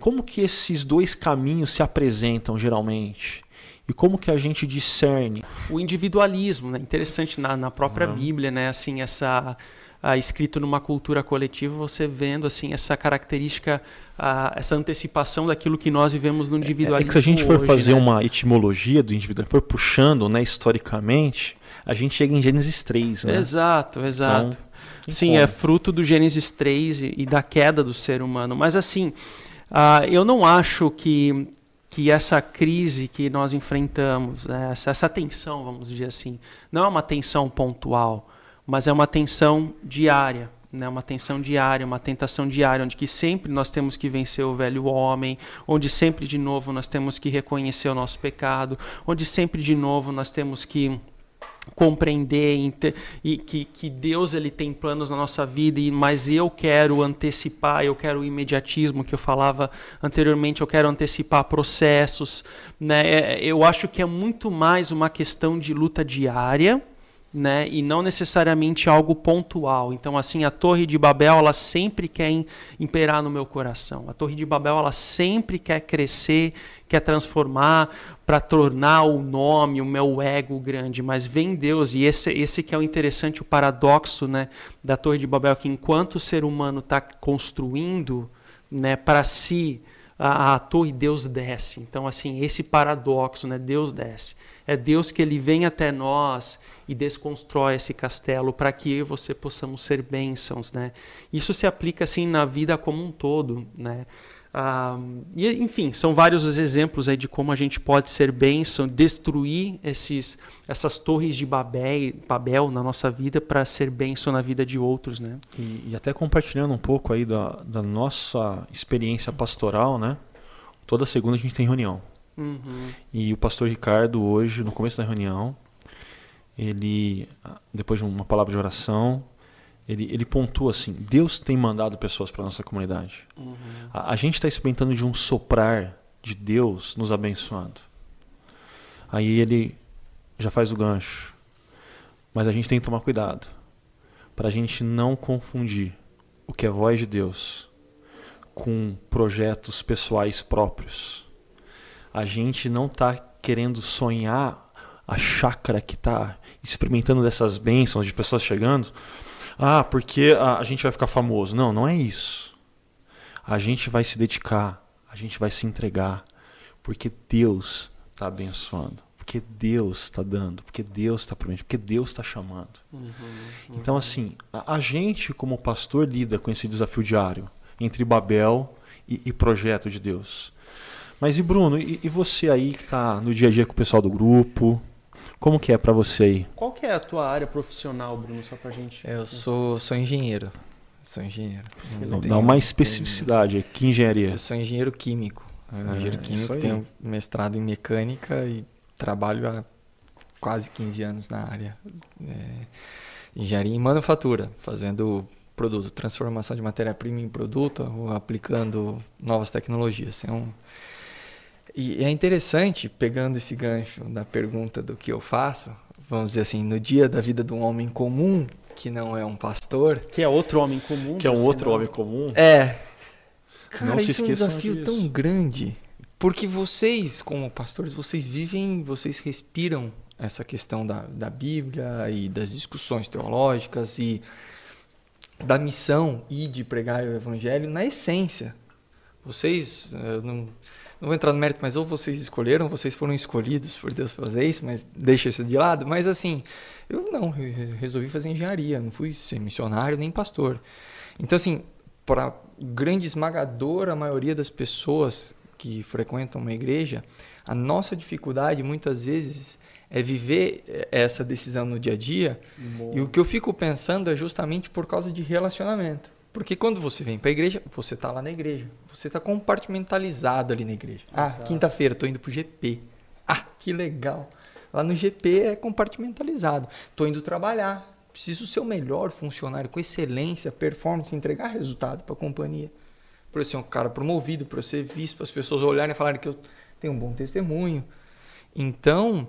como que esses dois caminhos se apresentam geralmente? E como que a gente discerne? O individualismo, né? Interessante na, na própria. Bíblia, né? Assim, essa ah, escrito numa cultura coletiva, você vendo assim essa característica, ah, essa antecipação daquilo que nós vivemos no individualismo. É, é que se a gente for hoje, fazer né? uma etimologia do indivíduo, for puxando, né, historicamente, a gente chega em Gênesis 3, né? Exato, exato. Então, Sim, é fruto do Gênesis 3 e, e, da queda do ser humano. Mas assim, uh, eu não acho que que essa crise que nós enfrentamos, né, essa, essa tensão, vamos dizer assim, não é uma tensão pontual, mas é uma tensão diária, né, uma tensão diária, uma tentação diária, onde que sempre nós temos que vencer o velho homem, onde sempre de novo nós temos que reconhecer o nosso pecado, onde sempre de novo nós temos que compreender e que, que Deus ele tem planos na nossa vida, mas eu quero antecipar, eu quero o imediatismo que eu falava anteriormente, eu quero antecipar processos. Né? É, eu acho que é muito mais uma questão de luta diária né, e não necessariamente algo pontual. Então, assim, a Torre de Babel, ela sempre quer imperar no meu coração. A Torre de Babel, ela sempre quer crescer, quer transformar para tornar o nome, o meu ego grande. Mas vem Deus, e esse, esse que é o interessante, o paradoxo né, da Torre de Babel, que enquanto o ser humano está construindo né, para si a, a torre, Deus desce. Então, assim, esse paradoxo, né, Deus desce. É Deus que ele vem até nós e desconstrói esse castelo para que eu e você possamos ser bênçãos, né? Isso se aplica assim na vida como um todo, né? Ah, e, enfim, são vários os exemplos aí de como a gente pode ser bênção, destruir esses, essas torres de Babel, Babel na nossa vida para ser bênção na vida de outros, né? E, e, até compartilhando um pouco aí da, da nossa experiência pastoral, né? Toda segunda a gente tem reunião. Uhum. E o pastor Ricardo hoje, no começo da reunião, ele, depois de uma palavra de oração, ele, ele pontua assim: Deus tem mandado pessoas para nossa comunidade. Uhum. A, a, gente está experimentando de um soprar de Deus nos abençoando. Aí ele já faz o gancho. Mas a gente tem que tomar cuidado para a gente não confundir o que é voz de Deus com projetos pessoais próprios a gente não está querendo sonhar a chácara que está experimentando dessas bênçãos de pessoas chegando. Ah, porque a, gente vai ficar famoso. Não, não é isso. A gente vai se dedicar, a gente vai se entregar, porque Deus está abençoando, porque Deus está dando, porque Deus está prometendo, porque Deus está chamando. Uhum, uhum. Então, assim, a, a, gente, como pastor, lida com esse desafio diário entre Babel e, e projeto de Deus. Mas e Bruno, e, e você aí que está no dia a dia com o pessoal do grupo? Como que é para você aí? Qual que é a tua área profissional, Bruno, só pra gente? Eu sou, sou engenheiro. Sou engenheiro. Não, dá uma especificidade. Tenho... Que engenharia? Eu sou engenheiro químico. Sou ah, engenheiro químico, tenho mestrado em mecânica e trabalho há quase 15 anos na área. É, engenharia em manufatura, fazendo produto, transformação de matéria-prima em produto, ou aplicando novas tecnologias. É um, e é interessante, pegando esse gancho da pergunta do que eu faço, vamos dizer assim, no dia da vida de um homem comum, que não é um pastor. Que é outro homem comum. Que é um outro não... homem comum. É. Cara, não isso é um desafio disso. tão grande. Porque vocês, como pastores, vocês vivem, vocês respiram essa questão da, da Bíblia e das discussões teológicas e da missão e de pregar o evangelho na essência. Vocês, não, não vou entrar no mérito, mas ou vocês escolheram, vocês foram escolhidos por Deus fazer isso, mas deixa isso de lado. Mas assim, eu não, resolvi fazer engenharia, não fui ser missionário nem pastor. Então, assim, para a grande esmagadora maioria das pessoas que frequentam uma igreja, a nossa dificuldade muitas vezes é viver essa decisão no dia a dia. Boa. E o que eu fico pensando é justamente por causa de relacionamento. Porque quando você vem para a igreja, você está lá na igreja. Você está compartimentalizado ali na igreja. Ah, quinta-feira estou indo para o GP. Ah, que legal. Lá no GP é compartimentalizado. Estou indo trabalhar. Preciso ser o melhor funcionário, com excelência, performance, entregar resultado para a companhia. Para eu ser um cara promovido, para eu ser visto, para as pessoas olharem e falarem que eu tenho um bom testemunho. Então,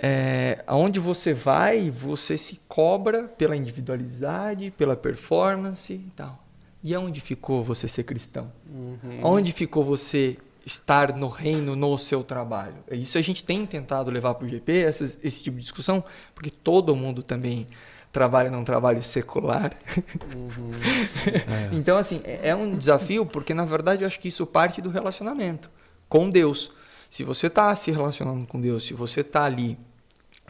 é, aonde você vai, você se cobra pela individualidade, pela performance e tal. E aonde ficou você ser cristão? Uhum. Aonde ficou você estar no reino, no seu trabalho? Isso a gente tem tentado levar para o GP, essa, esse tipo de discussão, porque todo mundo também trabalha num trabalho secular. Uhum. é. Então, assim, é, é um desafio, porque na verdade eu acho que isso parte do relacionamento com Deus. Se você está se relacionando com Deus, se você está ali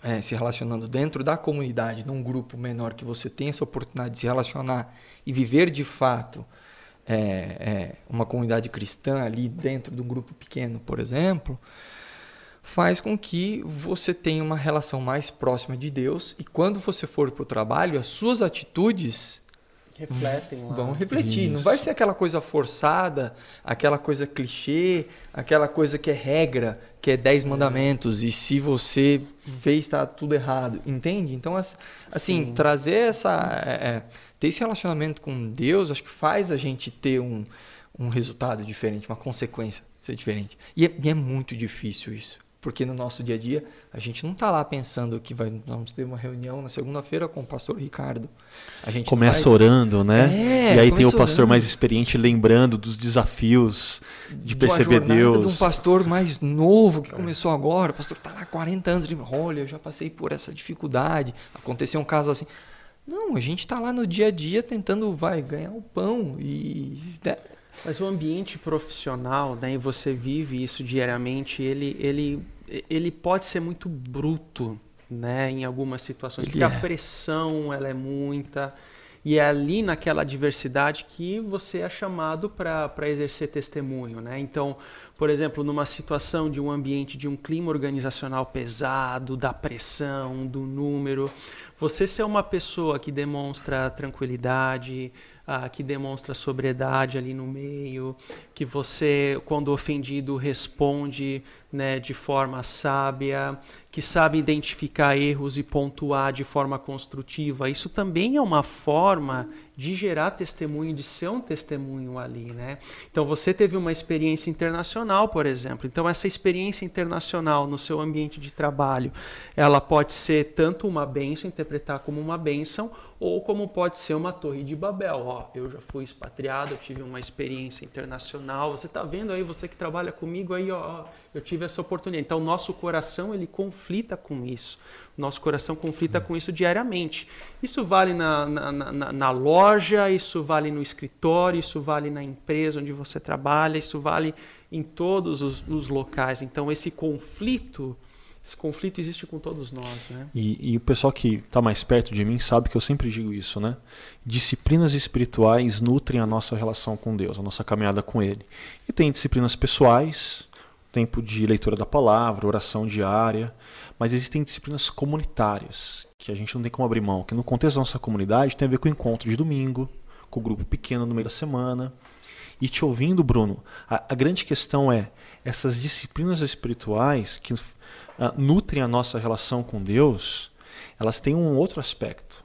é, se relacionando dentro da comunidade, num grupo menor, que você tem essa oportunidade de se relacionar e viver de fato é, é, uma comunidade cristã ali dentro de um grupo pequeno, por exemplo, faz com que você tenha uma relação mais próxima de Deus e quando você for para o trabalho, as suas atitudes refletem lá. Vão refletir. Isso. Não vai ser aquela coisa forçada, aquela coisa clichê, aquela coisa que é regra, que é dez mandamentos e se você fez está tudo errado, entende? Então assim, Sim. trazer essa é, é, ter esse relacionamento com Deus, acho que faz a gente ter um, um resultado diferente, uma consequência ser diferente. E é, e é muito difícil isso. Porque no nosso dia a dia, a gente não está lá pensando que vai, vamos ter uma reunião na segunda-feira com o pastor Ricardo. A gente Começa vai- orando, né? É, e aí tem o pastor orando. mais experiente lembrando dos desafios de perceber Deus. de um pastor mais novo que começou agora, o pastor está lá há 40 anos, ele, olha, eu já passei por essa dificuldade, aconteceu um caso assim. Não, a gente está lá no dia a dia tentando, vai, ganhar o pão e... Mas o ambiente profissional, né, e você vive isso diariamente, ele, ele, ele pode ser muito bruto, né, em algumas situações, porque a é. pressão ela é muita e é ali naquela diversidade que você é chamado para exercer testemunho, né? Então, por exemplo, numa situação de um ambiente de um clima organizacional pesado, da pressão, do número, você ser uma pessoa que demonstra tranquilidade, ah, que demonstra sobriedade ali no meio, que você, quando ofendido, responde né, de forma sábia, que sabe identificar erros e pontuar de forma construtiva. Isso também é uma forma de gerar testemunho, de ser um testemunho ali, né? Então você teve uma experiência internacional, por exemplo. Então essa experiência internacional no seu ambiente de trabalho, ela pode ser tanto uma bênção, interpretar como uma bênção, ou como pode ser uma torre de Babel. Ó, eu já fui expatriado, eu tive uma experiência internacional. Você está vendo aí, você que trabalha comigo aí, ó, eu tive essa oportunidade. Então, nosso coração ele conflita com isso. Nosso coração conflita com isso diariamente. Isso vale na, na, na, na loja, isso vale no escritório, isso vale na empresa onde você trabalha, isso vale em todos os, os locais. Então, esse conflito, esse conflito existe com todos nós, né? E, e o pessoal que está mais perto de mim sabe que eu sempre digo isso, né? Disciplinas espirituais nutrem a nossa relação com Deus, a nossa caminhada com Ele. E tem disciplinas pessoais, tempo de leitura da palavra, oração diária, mas existem disciplinas comunitárias que a gente não tem como abrir mão, que no contexto da nossa comunidade tem a ver com o encontro de domingo, com o grupo pequeno no meio da semana. E te ouvindo, Bruno, a, a grande questão é essas disciplinas espirituais que ah, nutrem a nossa relação com Deus, elas têm um outro aspecto.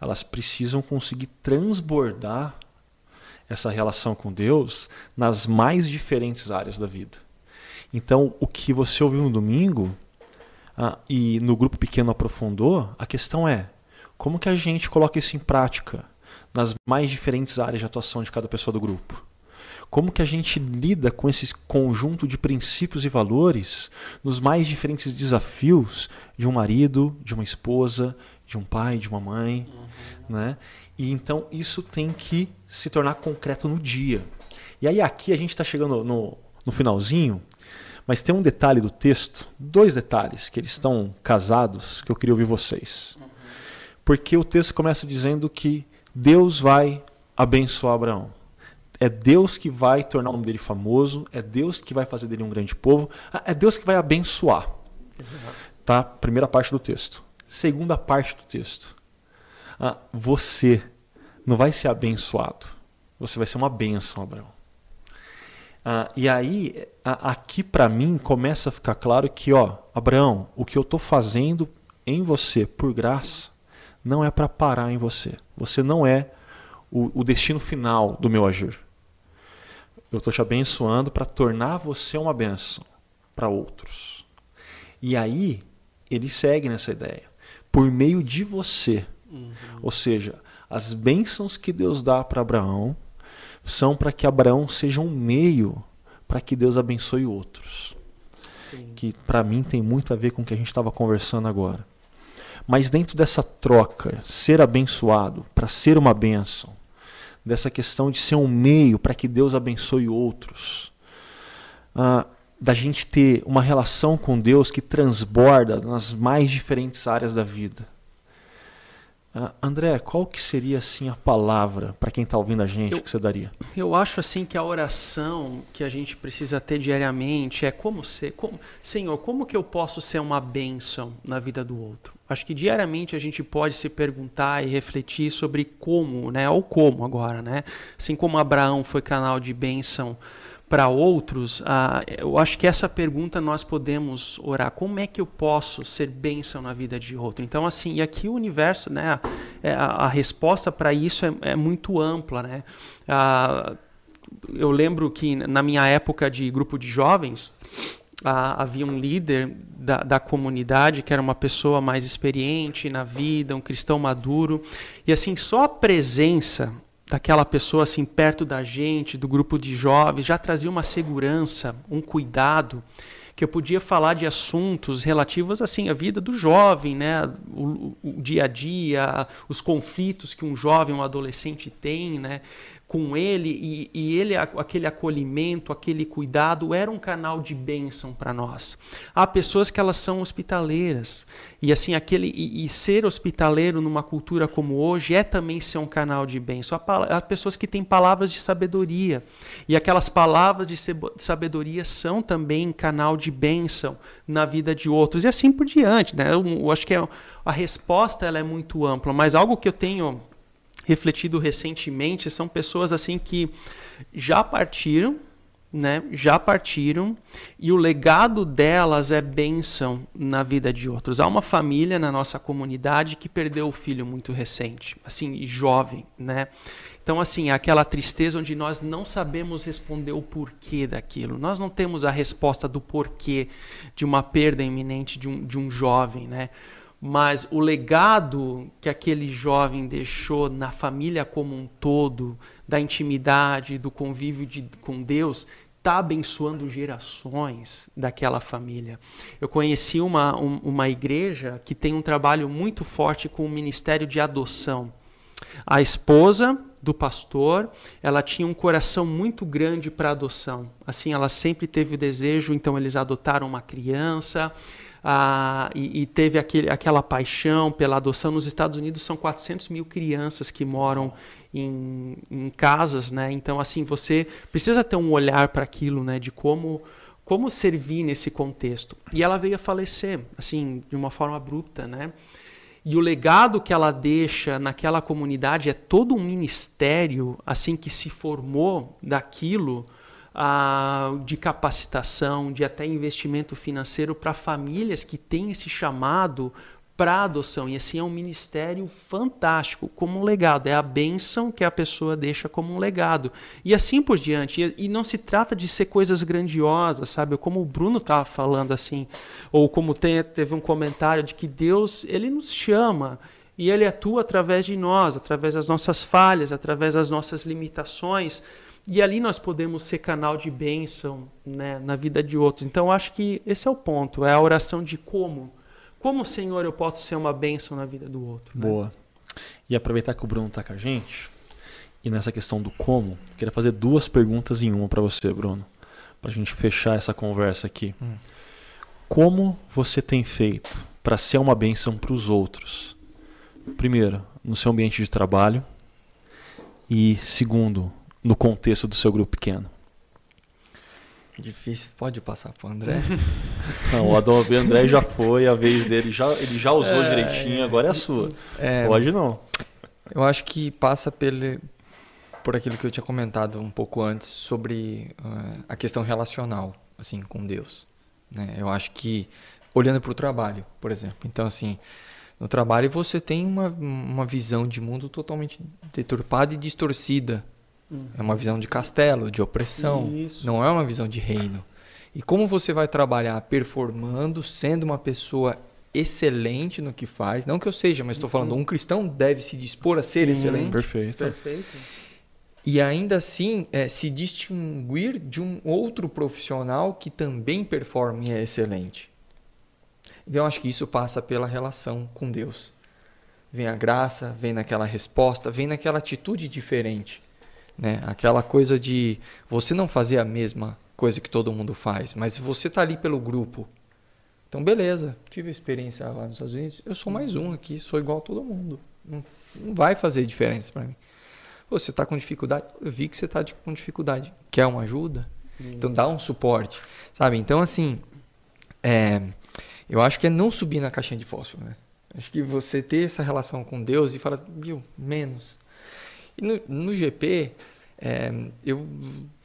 Elas precisam conseguir transbordar essa relação com Deus nas mais diferentes áreas da vida. Então, o que você ouviu no domingo ah, e no grupo pequeno aprofundou, a questão é como que a gente coloca isso em prática nas mais diferentes áreas de atuação de cada pessoa do grupo. Como que a gente lida com esse conjunto de princípios e valores nos mais diferentes desafios de um marido, de uma esposa, de um pai, de uma mãe, né? E então isso tem que se tornar concreto no dia. E aí aqui a gente está chegando no, no finalzinho, mas tem um detalhe do texto, dois detalhes que eles estão casados que eu queria ouvir vocês. Porque o texto começa dizendo que Deus vai abençoar Abraão. É Deus que vai tornar o nome dele famoso, é Deus que vai fazer dele um grande povo, Ah, é Deus que vai abençoar. Tá? Primeira parte do texto. Segunda parte do texto. Ah, você não vai ser abençoado. Você vai ser uma bênção, Abraão. Ah, e aí, a- aqui para mim começa a ficar claro que, ó, Abraão, o que eu estou fazendo em você por graça não é para parar em você. Você não é o, o destino final do meu agir. Eu estou te abençoando para tornar você uma bênção para outros. E aí, ele segue nessa ideia. Por meio de você. Ou seja, as bênçãos que Deus dá para Abraão são para que Abraão seja um meio para que Deus abençoe outros. Sim. Que para mim tem muito a ver com o que a gente estava conversando agora. Mas dentro dessa troca, ser abençoado para ser uma bênção, dessa questão de ser um meio para que Deus abençoe outros, ah, da gente ter uma relação com Deus que transborda nas mais diferentes áreas da vida. Uh, André, qual que seria assim a palavra para quem está ouvindo a gente eu, que você daria? Eu acho assim que a oração que a gente precisa ter diariamente é como ser, como, Senhor, como que eu posso ser uma bênção na vida do outro? Acho que diariamente a gente pode se perguntar e refletir sobre como, né? Ou como agora, né? Assim como Abraão foi canal de bênção para outros, ah, eu acho que essa pergunta nós podemos orar. Como é que eu posso ser bênção na vida de outro? Então, assim, e aqui o universo, né, a, a resposta para isso é, é, muito ampla, né? Ah, eu lembro que na minha época de grupo de jovens, ah, havia um líder da, da comunidade que era uma pessoa mais experiente na vida, um cristão maduro, e assim, só a presença daquela pessoa assim perto da gente, do grupo de jovens, já trazia uma segurança, um cuidado que eu podia falar de assuntos relativos assim à vida do jovem, né, o, o dia a dia, os conflitos que um jovem, um adolescente tem, né, com ele e, e, ele aquele acolhimento, aquele cuidado era um canal de bênção para nós. Há pessoas que elas são hospitaleiras e assim aquele e, e, ser hospitaleiro numa cultura como hoje é também ser um canal de bênção. Há, há pessoas que têm palavras de sabedoria e aquelas palavras de sabedoria são também canal de bênção na vida de outros e assim por diante, né? Eu, eu acho que é, a resposta ela é muito ampla, mas algo que eu tenho refletido recentemente são pessoas assim que já partiram, né? Já partiram e o legado delas é bênção na vida de outros. Há uma família na nossa comunidade que perdeu o filho muito recente, assim, jovem, né? Então, assim, aquela tristeza onde nós não sabemos responder o porquê daquilo. Nós não temos a resposta do porquê de uma perda iminente de um, de um jovem, né? Mas o legado que aquele jovem deixou na família como um todo, da intimidade, do convívio de, com Deus, está abençoando gerações daquela família. Eu conheci uma, um, uma igreja que tem um trabalho muito forte com o ministério de adoção. A esposa do pastor, ela tinha um coração muito grande para adoção. Assim, ela sempre teve o desejo, então eles adotaram uma criança e, e, teve aquele, aquela paixão pela adoção. Nos Estados Unidos são 400 mil crianças que moram em, em casas, né? Então, assim, você precisa ter um olhar para aquilo, né? De como como servir nesse contexto. E ela veio a falecer, assim, de uma forma bruta, né? E o legado que ela deixa naquela comunidade é todo um ministério, assim, que se formou daquilo de capacitação, de até investimento financeiro para famílias que têm esse chamado para adoção. E assim é um ministério fantástico, como um legado. É a bênção que a pessoa deixa como um legado. E assim por diante. E, não se trata de ser coisas grandiosas, sabe? Como o Bruno estava falando assim, ou como tem, teve um comentário de que Deus, ele nos chama e ele atua através de nós, através das nossas falhas, através das nossas limitações e ali nós podemos ser canal de bênção né, na vida de outros. Então, acho que esse é o ponto, é a oração de como. Como, Senhor, eu posso ser uma bênção na vida do outro. Né? Boa. E aproveitar que o Bruno está com a gente, e nessa questão do como, queria fazer duas perguntas em uma para você, Bruno, para a gente fechar essa conversa aqui. Hum. Como você tem feito para ser uma bênção para os outros? Primeiro, no seu ambiente de trabalho. E segundo, no contexto do seu grupo pequeno? Difícil, pode passar para o André. Não, o Adolfo André já foi, a vez dele já, ele já usou é, direitinho, agora é a sua. É, pode não. Eu acho que passa pelo, por aquilo que eu tinha comentado um pouco antes sobre uh, a questão relacional, assim, com Deus. Né? Eu acho que olhando para o trabalho, por exemplo. Então, assim, no trabalho você tem uma, uma visão de mundo totalmente deturpada e distorcida Uhum. É uma visão de castelo, de opressão. Isso. Não é uma visão de reino. E como você vai trabalhar performando, sendo uma pessoa excelente no que faz, não que eu seja, mas estou falando, um cristão deve se dispor a ser Sim, excelente. Perfeito. Perfeito. E ainda assim, é, se distinguir de um outro profissional que também performa e é excelente. Então, eu acho que isso passa pela relação com Deus. Vem a graça, vem naquela resposta, vem naquela atitude diferente. Né? Aquela coisa de você não fazer a mesma coisa que todo mundo faz, mas você tá ali pelo grupo. Então, beleza, tive experiência lá nos Estados Unidos, eu sou mais um aqui, sou igual a todo mundo. Não, não vai fazer diferença para mim. Você está com dificuldade? Eu vi que você está com dificuldade. Quer uma ajuda? Então dá um suporte, sabe? Então, assim, é, eu acho que é não subir na caixinha de fósforo, né? Acho que você ter essa relação com Deus e falar, viu, menos. E no, no GP, é, eu,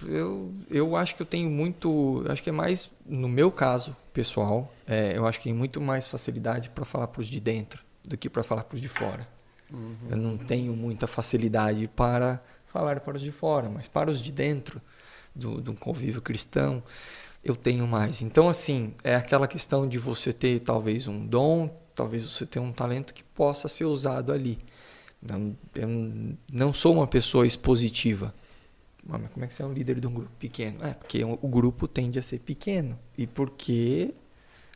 eu, eu acho que eu tenho muito. Acho que é mais, no meu caso pessoal, é, eu acho que tem muito mais facilidade para falar para os de dentro do que para falar para os de fora. Uhum. Eu não tenho muita facilidade para falar para os de fora, mas para os de dentro do, do convívio cristão, eu tenho mais. Então, assim, é aquela questão de você ter talvez um dom, talvez você tenha um talento que possa ser usado ali. Eu não sou uma pessoa expositiva. Mas como é que você é um líder de um grupo pequeno? É, porque o grupo tende a ser pequeno. E porque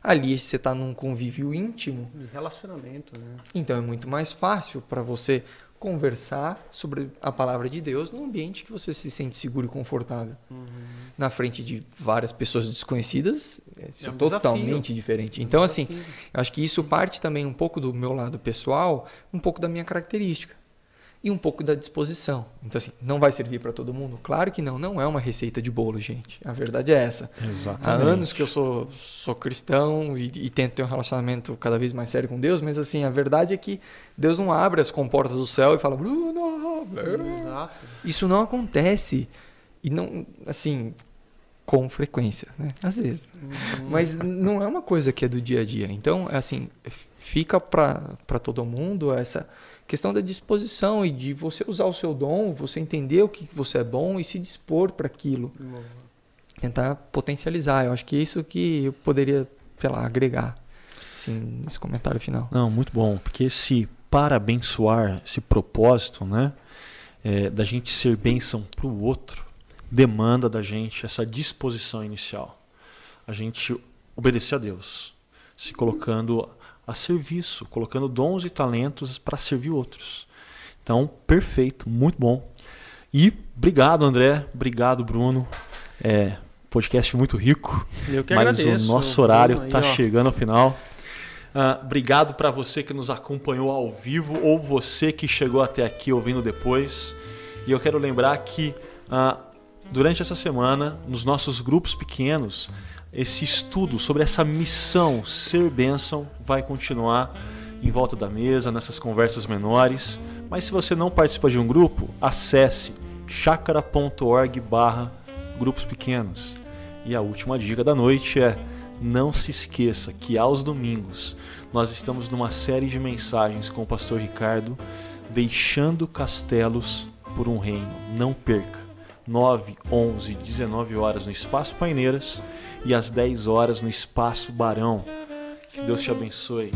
ali você está num convívio íntimo. Relacionamento, né? Então é muito mais fácil para você conversar sobre a palavra de Deus num ambiente que você se sente seguro e confortável. Uhum. Na frente de várias pessoas desconhecidas, é, é um totalmente desafio. diferente. Então, assim, eu acho que isso parte também um pouco do meu lado pessoal, um pouco da minha característica e um pouco da disposição. Então, assim, não vai servir para todo mundo? Claro que não. Não é uma receita de bolo, gente. A verdade é essa. Exatamente. Há anos que eu sou, sou cristão e, e, tento ter um relacionamento cada vez mais sério com Deus, mas, assim, a verdade é que Deus não abre as comportas do céu e fala, Bruno, Exato. isso não acontece. E não, assim, com frequência, né? Às vezes. Uhum. Mas não é uma coisa que é do dia a dia. Então, assim, fica para todo mundo essa questão da disposição e de você usar o seu dom, você entender o que você é bom e se dispor para aquilo. Uhum. Tentar potencializar. Eu acho que é isso que eu poderia, sei lá, agregar assim, nesse comentário final. Não, muito bom. Porque esse para abençoar, esse propósito, né? É, da gente ser bênção para o outro, demanda da gente essa disposição inicial. A gente obedecer a Deus, se colocando a serviço, colocando dons e talentos para servir outros. Então, perfeito, muito bom. E obrigado, André. Obrigado, Bruno. É, podcast muito rico. Eu que mas agradeço. o nosso horário está chegando ao final. Uh, obrigado para você que nos acompanhou ao vivo ou você que chegou até aqui ouvindo depois. E eu quero lembrar que uh, durante essa semana, nos nossos grupos pequenos, esse estudo sobre essa missão ser bênção vai continuar em volta da mesa, nessas conversas menores. Mas se você não participa de um grupo, acesse chacara.org barra grupos pequenos. E a última dica da noite é não se esqueça que aos domingos nós estamos numa série de mensagens com o pastor Ricardo, deixando castelos por um reino. Não perca. 9, 11, 19 horas no Espaço Paineiras e às 10 horas no Espaço Barão. Que Deus te abençoe.